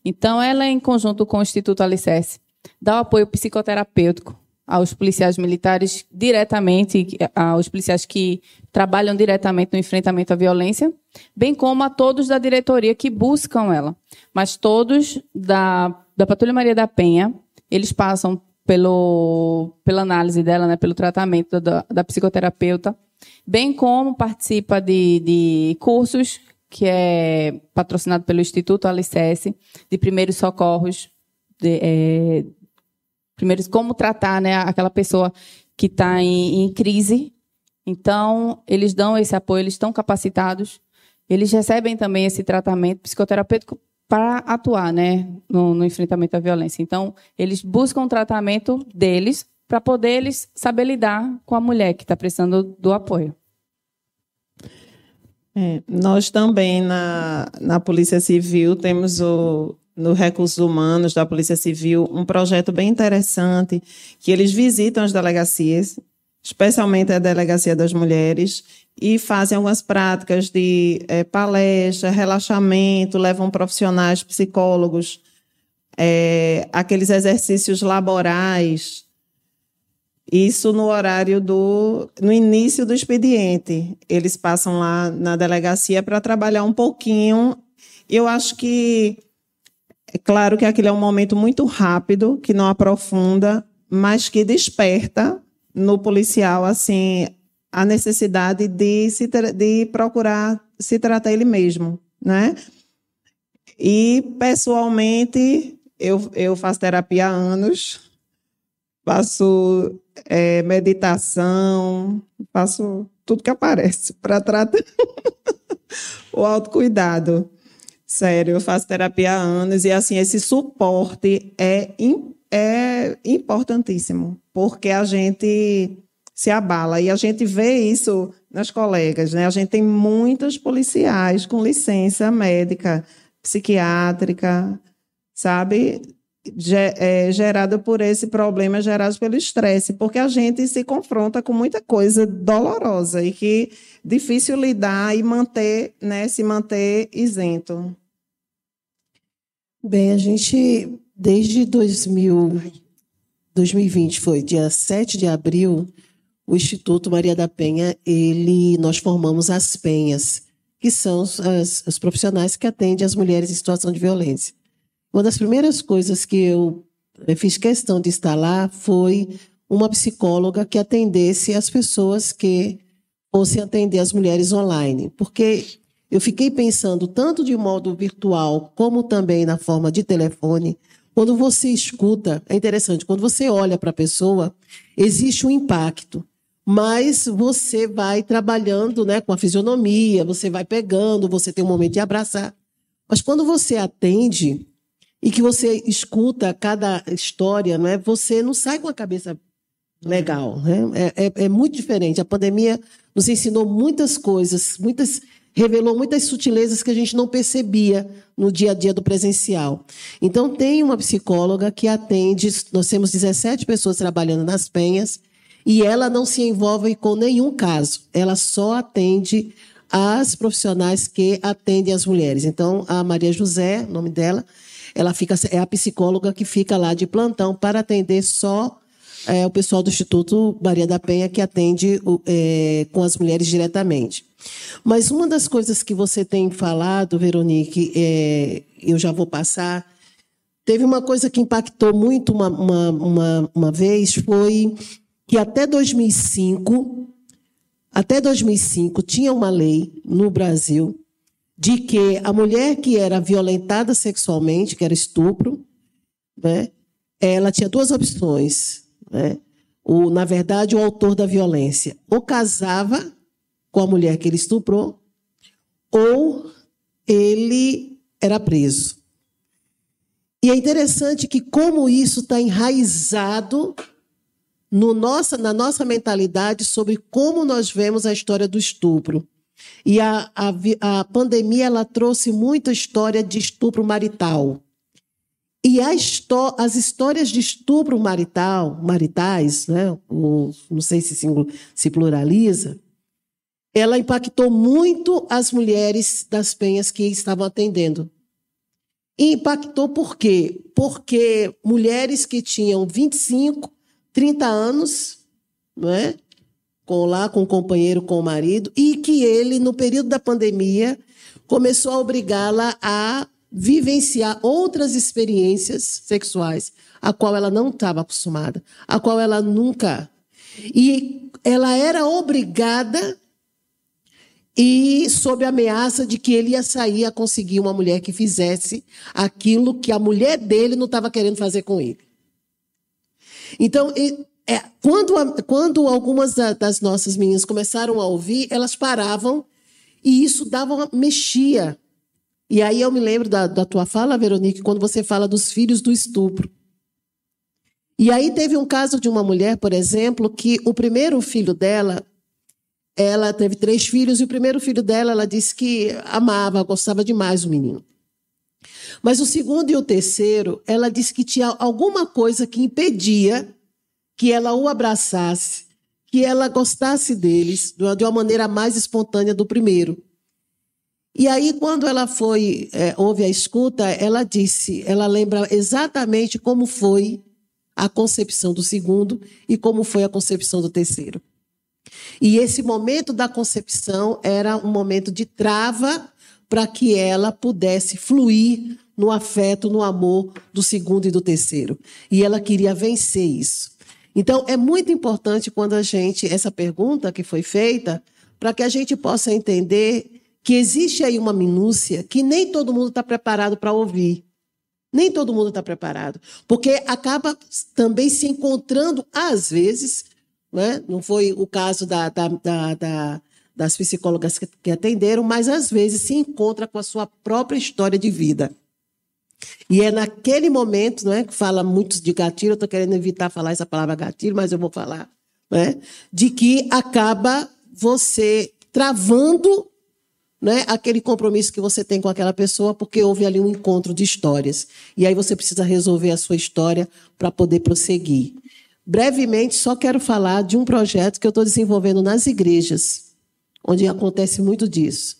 Speaker 3: Então, ela, em conjunto com o Instituto Alicerce, dá o apoio psicoterapêutico aos policiais militares diretamente, aos policiais que trabalham diretamente no enfrentamento à violência, bem como a todos da diretoria que buscam ela. Mas todos da, da Patrulha Maria da Penha, eles passam pelo, pela análise dela, né, pelo tratamento da, da psicoterapeuta, bem como participa de, de cursos que é patrocinado pelo Instituto Alicerce, de primeiros socorros, de, é, primeiros como tratar né, aquela pessoa que está em, em crise. Então, eles dão esse apoio, eles estão capacitados, eles recebem também esse tratamento psicoterapêutico para atuar né, no, no, enfrentamento à violência. Então, eles buscam o tratamento deles para poder eles saber lidar com a mulher que está precisando do apoio.
Speaker 4: É, nós também, na, na Polícia Civil, temos o, no Recursos Humanos da Polícia Civil um projeto bem interessante, que eles visitam as delegacias, especialmente a Delegacia das Mulheres, e fazem algumas práticas de é, palestra, relaxamento, levam profissionais, psicólogos, é, aqueles exercícios laborais. Isso no horário do. no início do expediente. Eles passam lá na delegacia para trabalhar um pouquinho. Eu acho que. É claro que aquele é um momento muito rápido, que não aprofunda, mas que desperta no policial assim a necessidade de, se de procurar se tratar ele mesmo, né? E, pessoalmente, eu, eu faço terapia há anos, faço é, meditação, faço tudo que aparece para tratar o autocuidado. Sério, eu faço terapia há anos e, assim, esse suporte é, é importantíssimo, porque a gente se abala. E a gente vê isso nas colegas, né? A gente tem muitos policiais com licença médica, psiquiátrica, sabe? É, gerado por esse problema gerado pelo estresse, porque a gente se confronta com muita coisa dolorosa e que difícil lidar e manter, né, se manter isento.
Speaker 5: Bem, a gente desde 2000, 2020 foi dia 7 de abril, o Instituto Maria da Penha, ele, nós formamos as penhas, que são as, os profissionais que atendem as mulheres em situação de violência. Uma das primeiras coisas que eu eu fiz questão de lá foi uma psicóloga que atendesse as pessoas que fossem atender as mulheres online, porque eu fiquei pensando tanto de modo virtual como também na forma de telefone. Quando você escuta, é interessante, quando você olha para a pessoa, existe um impacto, mas você vai trabalhando né, com a fisionomia, você vai pegando, você tem um momento de abraçar. Mas quando você atende e que você escuta cada história, né, você não sai com a cabeça legal. Né? É, é, é muito diferente. A pandemia nos ensinou muitas coisas, muitas revelou muitas sutilezas que a gente não percebia no dia a dia do presencial. Então, tem uma psicóloga que atende, nós temos 17 pessoas trabalhando nas penhas, e ela não se envolve com nenhum caso, ela só atende as profissionais que atendem as mulheres. Então, a Maria José, nome dela, ela fica, é a psicóloga que fica lá de plantão para atender só é, o pessoal do Instituto Maria da Penha que atende é, com as mulheres diretamente. Mas uma das coisas que você tem falado, Veronique, é, eu já vou passar. Teve uma coisa que impactou muito uma, uma, uma, uma vez, foi que até 2005, até 2005 tinha uma lei no Brasil de que a mulher que era violentada sexualmente, que era estupro, né, ela tinha duas opções. Né? O, na verdade, o autor da violência ou casava com a mulher que ele estuprou, ou ele era preso. E é interessante que, como isso está enraizado no nossa, na nossa mentalidade sobre como nós vemos a história do estupro. E a, a, a pandemia ela trouxe muita história de estupro marital. E as histórias de estupro marital, maritais, né, o, não sei se, se pluraliza, ela impactou muito as mulheres das penhas que estavam atendendo. E impactou por quê? Porque mulheres que tinham 25, 30 anos, não é? com lá com o companheiro, com o marido, e que ele, no período da pandemia, começou a obrigá-la a vivenciar outras experiências sexuais, a qual ela não estava acostumada, a qual ela nunca. E ela era obrigada e sob a ameaça de que ele ia sair a conseguir uma mulher que fizesse aquilo que a mulher dele não estava querendo fazer com ele. Então, é, quando, quando algumas das nossas meninas começaram a ouvir, elas paravam e isso dava uma, mexia. E aí eu me lembro da, da tua fala, Veronique, quando você fala dos filhos do estupro. E aí teve um caso de uma mulher, por exemplo, que o primeiro filho dela ela teve três filhos e o primeiro filho dela, ela disse que amava, gostava demais do menino. Mas o segundo e o terceiro, ela disse que tinha alguma coisa que impedia que ela o abraçasse, que ela gostasse deles de uma maneira mais espontânea do primeiro. E aí, quando ela foi, é, houve a escuta, ela disse, ela lembra exatamente como foi a concepção do segundo e como foi a concepção do terceiro. E esse momento da concepção era um momento de trava para que ela pudesse fluir no afeto, no amor do segundo e do terceiro. E ela queria vencer isso. Então, é muito importante quando a gente, essa pergunta que foi feita, para que a gente possa entender que existe aí uma minúcia que nem todo mundo está preparado para ouvir. Nem todo mundo está preparado. Porque acaba também se encontrando, às vezes, né? Não foi o caso da, da, da, da das psicólogas que, que atenderam, mas às vezes se encontra com a sua própria história de vida. E é naquele momento, não é, que fala muito de gatilho, eu estou querendo evitar falar essa palavra gatilho, mas eu vou falar, né, de que acaba você travando né, aquele compromisso que você tem com aquela pessoa, porque houve ali um encontro de histórias. E aí você precisa resolver a sua história para poder prosseguir. Brevemente, só quero falar de um projeto que eu estou desenvolvendo nas igrejas, onde acontece muito disso.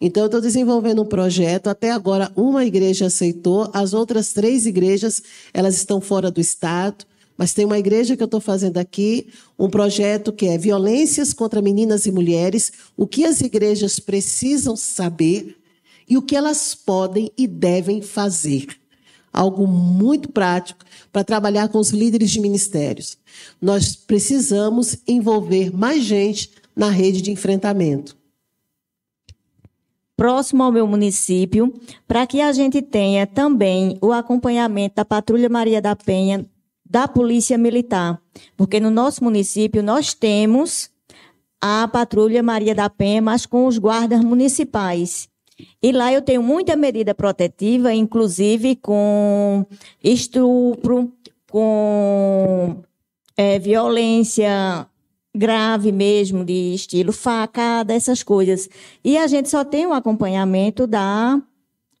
Speaker 5: Então, eu estou desenvolvendo um projeto. Até agora, uma igreja aceitou, as outras três igrejas elas estão fora do estado. Mas tem uma igreja que eu estou fazendo aqui, um projeto que é violências contra meninas e mulheres, o que as igrejas precisam saber e o que elas podem e devem fazer. Algo muito prático para trabalhar com os líderes de ministérios. Nós precisamos envolver mais gente na rede de enfrentamento.
Speaker 6: Próximo ao meu município, para que a gente tenha também o acompanhamento da Patrulha Maria da Penha, da Polícia Militar, porque no nosso município nós temos a Patrulha Maria da Penha, mas com os guardas municipais. E lá eu tenho muita medida protetiva, inclusive com estupro, com é, violência grave mesmo, de estilo facada, essas coisas. E a gente só tem o um acompanhamento da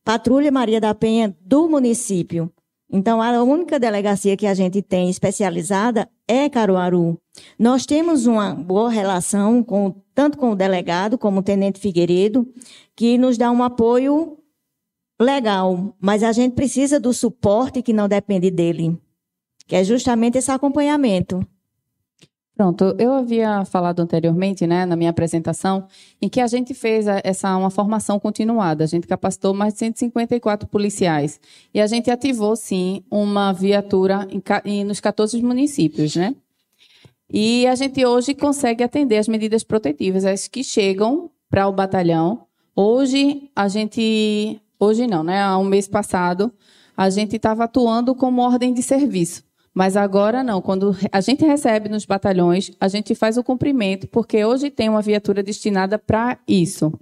Speaker 6: Patrulha Maria da Penha do município. Então, a única delegacia que a gente tem especializada é Caruaru. Nós temos uma boa relação com, tanto com o delegado como o tenente Figueiredo, que nos dá um apoio legal, mas a gente precisa do suporte que não depende dele, que é justamente esse acompanhamento.
Speaker 3: Pronto, eu havia falado anteriormente, né, na minha apresentação, em que a gente fez essa uma formação continuada. A gente capacitou mais de 154 policiais e a gente ativou sim uma viatura em, nos 14 municípios, né? E a gente hoje consegue atender as medidas protetivas, as que chegam para o batalhão. Hoje a gente, hoje não, né? Há um mês passado a gente estava atuando como ordem de serviço. Mas agora não, quando a gente recebe nos batalhões, a gente faz o cumprimento, porque hoje tem uma viatura destinada para isso,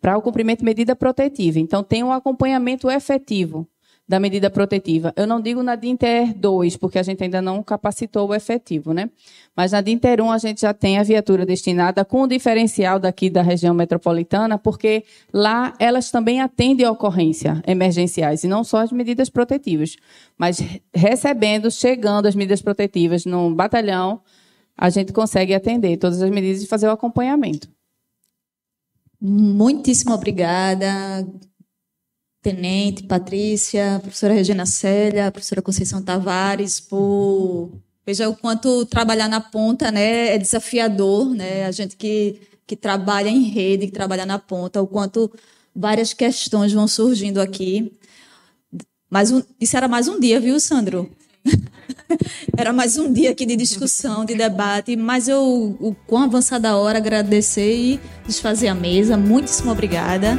Speaker 3: para o cumprimento de medida protetiva. Então, tem um acompanhamento efetivo da medida protetiva. Eu não digo na DINTER 2, porque a gente ainda não capacitou o efetivo, né? Mas na DINTER 1 a gente já tem a viatura destinada com o diferencial daqui da região metropolitana, porque lá elas também atendem a ocorrência emergenciais, e não só as medidas protetivas. Mas recebendo, chegando as medidas protetivas no batalhão, a gente consegue atender todas as medidas e fazer o acompanhamento.
Speaker 2: Muitíssimo obrigada. Tenente, Patrícia, professora Regina Célia, professora Conceição Tavares, por veja o quanto trabalhar na ponta, né, é desafiador, né? A gente que que trabalha em rede, que trabalha na ponta, o quanto várias questões vão surgindo aqui. Mas um, isso era mais um dia, viu, Sandro? era mais um dia aqui de discussão, de debate, mas eu, o quão avançada a hora, agradecer e desfazer a mesa. Muitíssimo obrigada.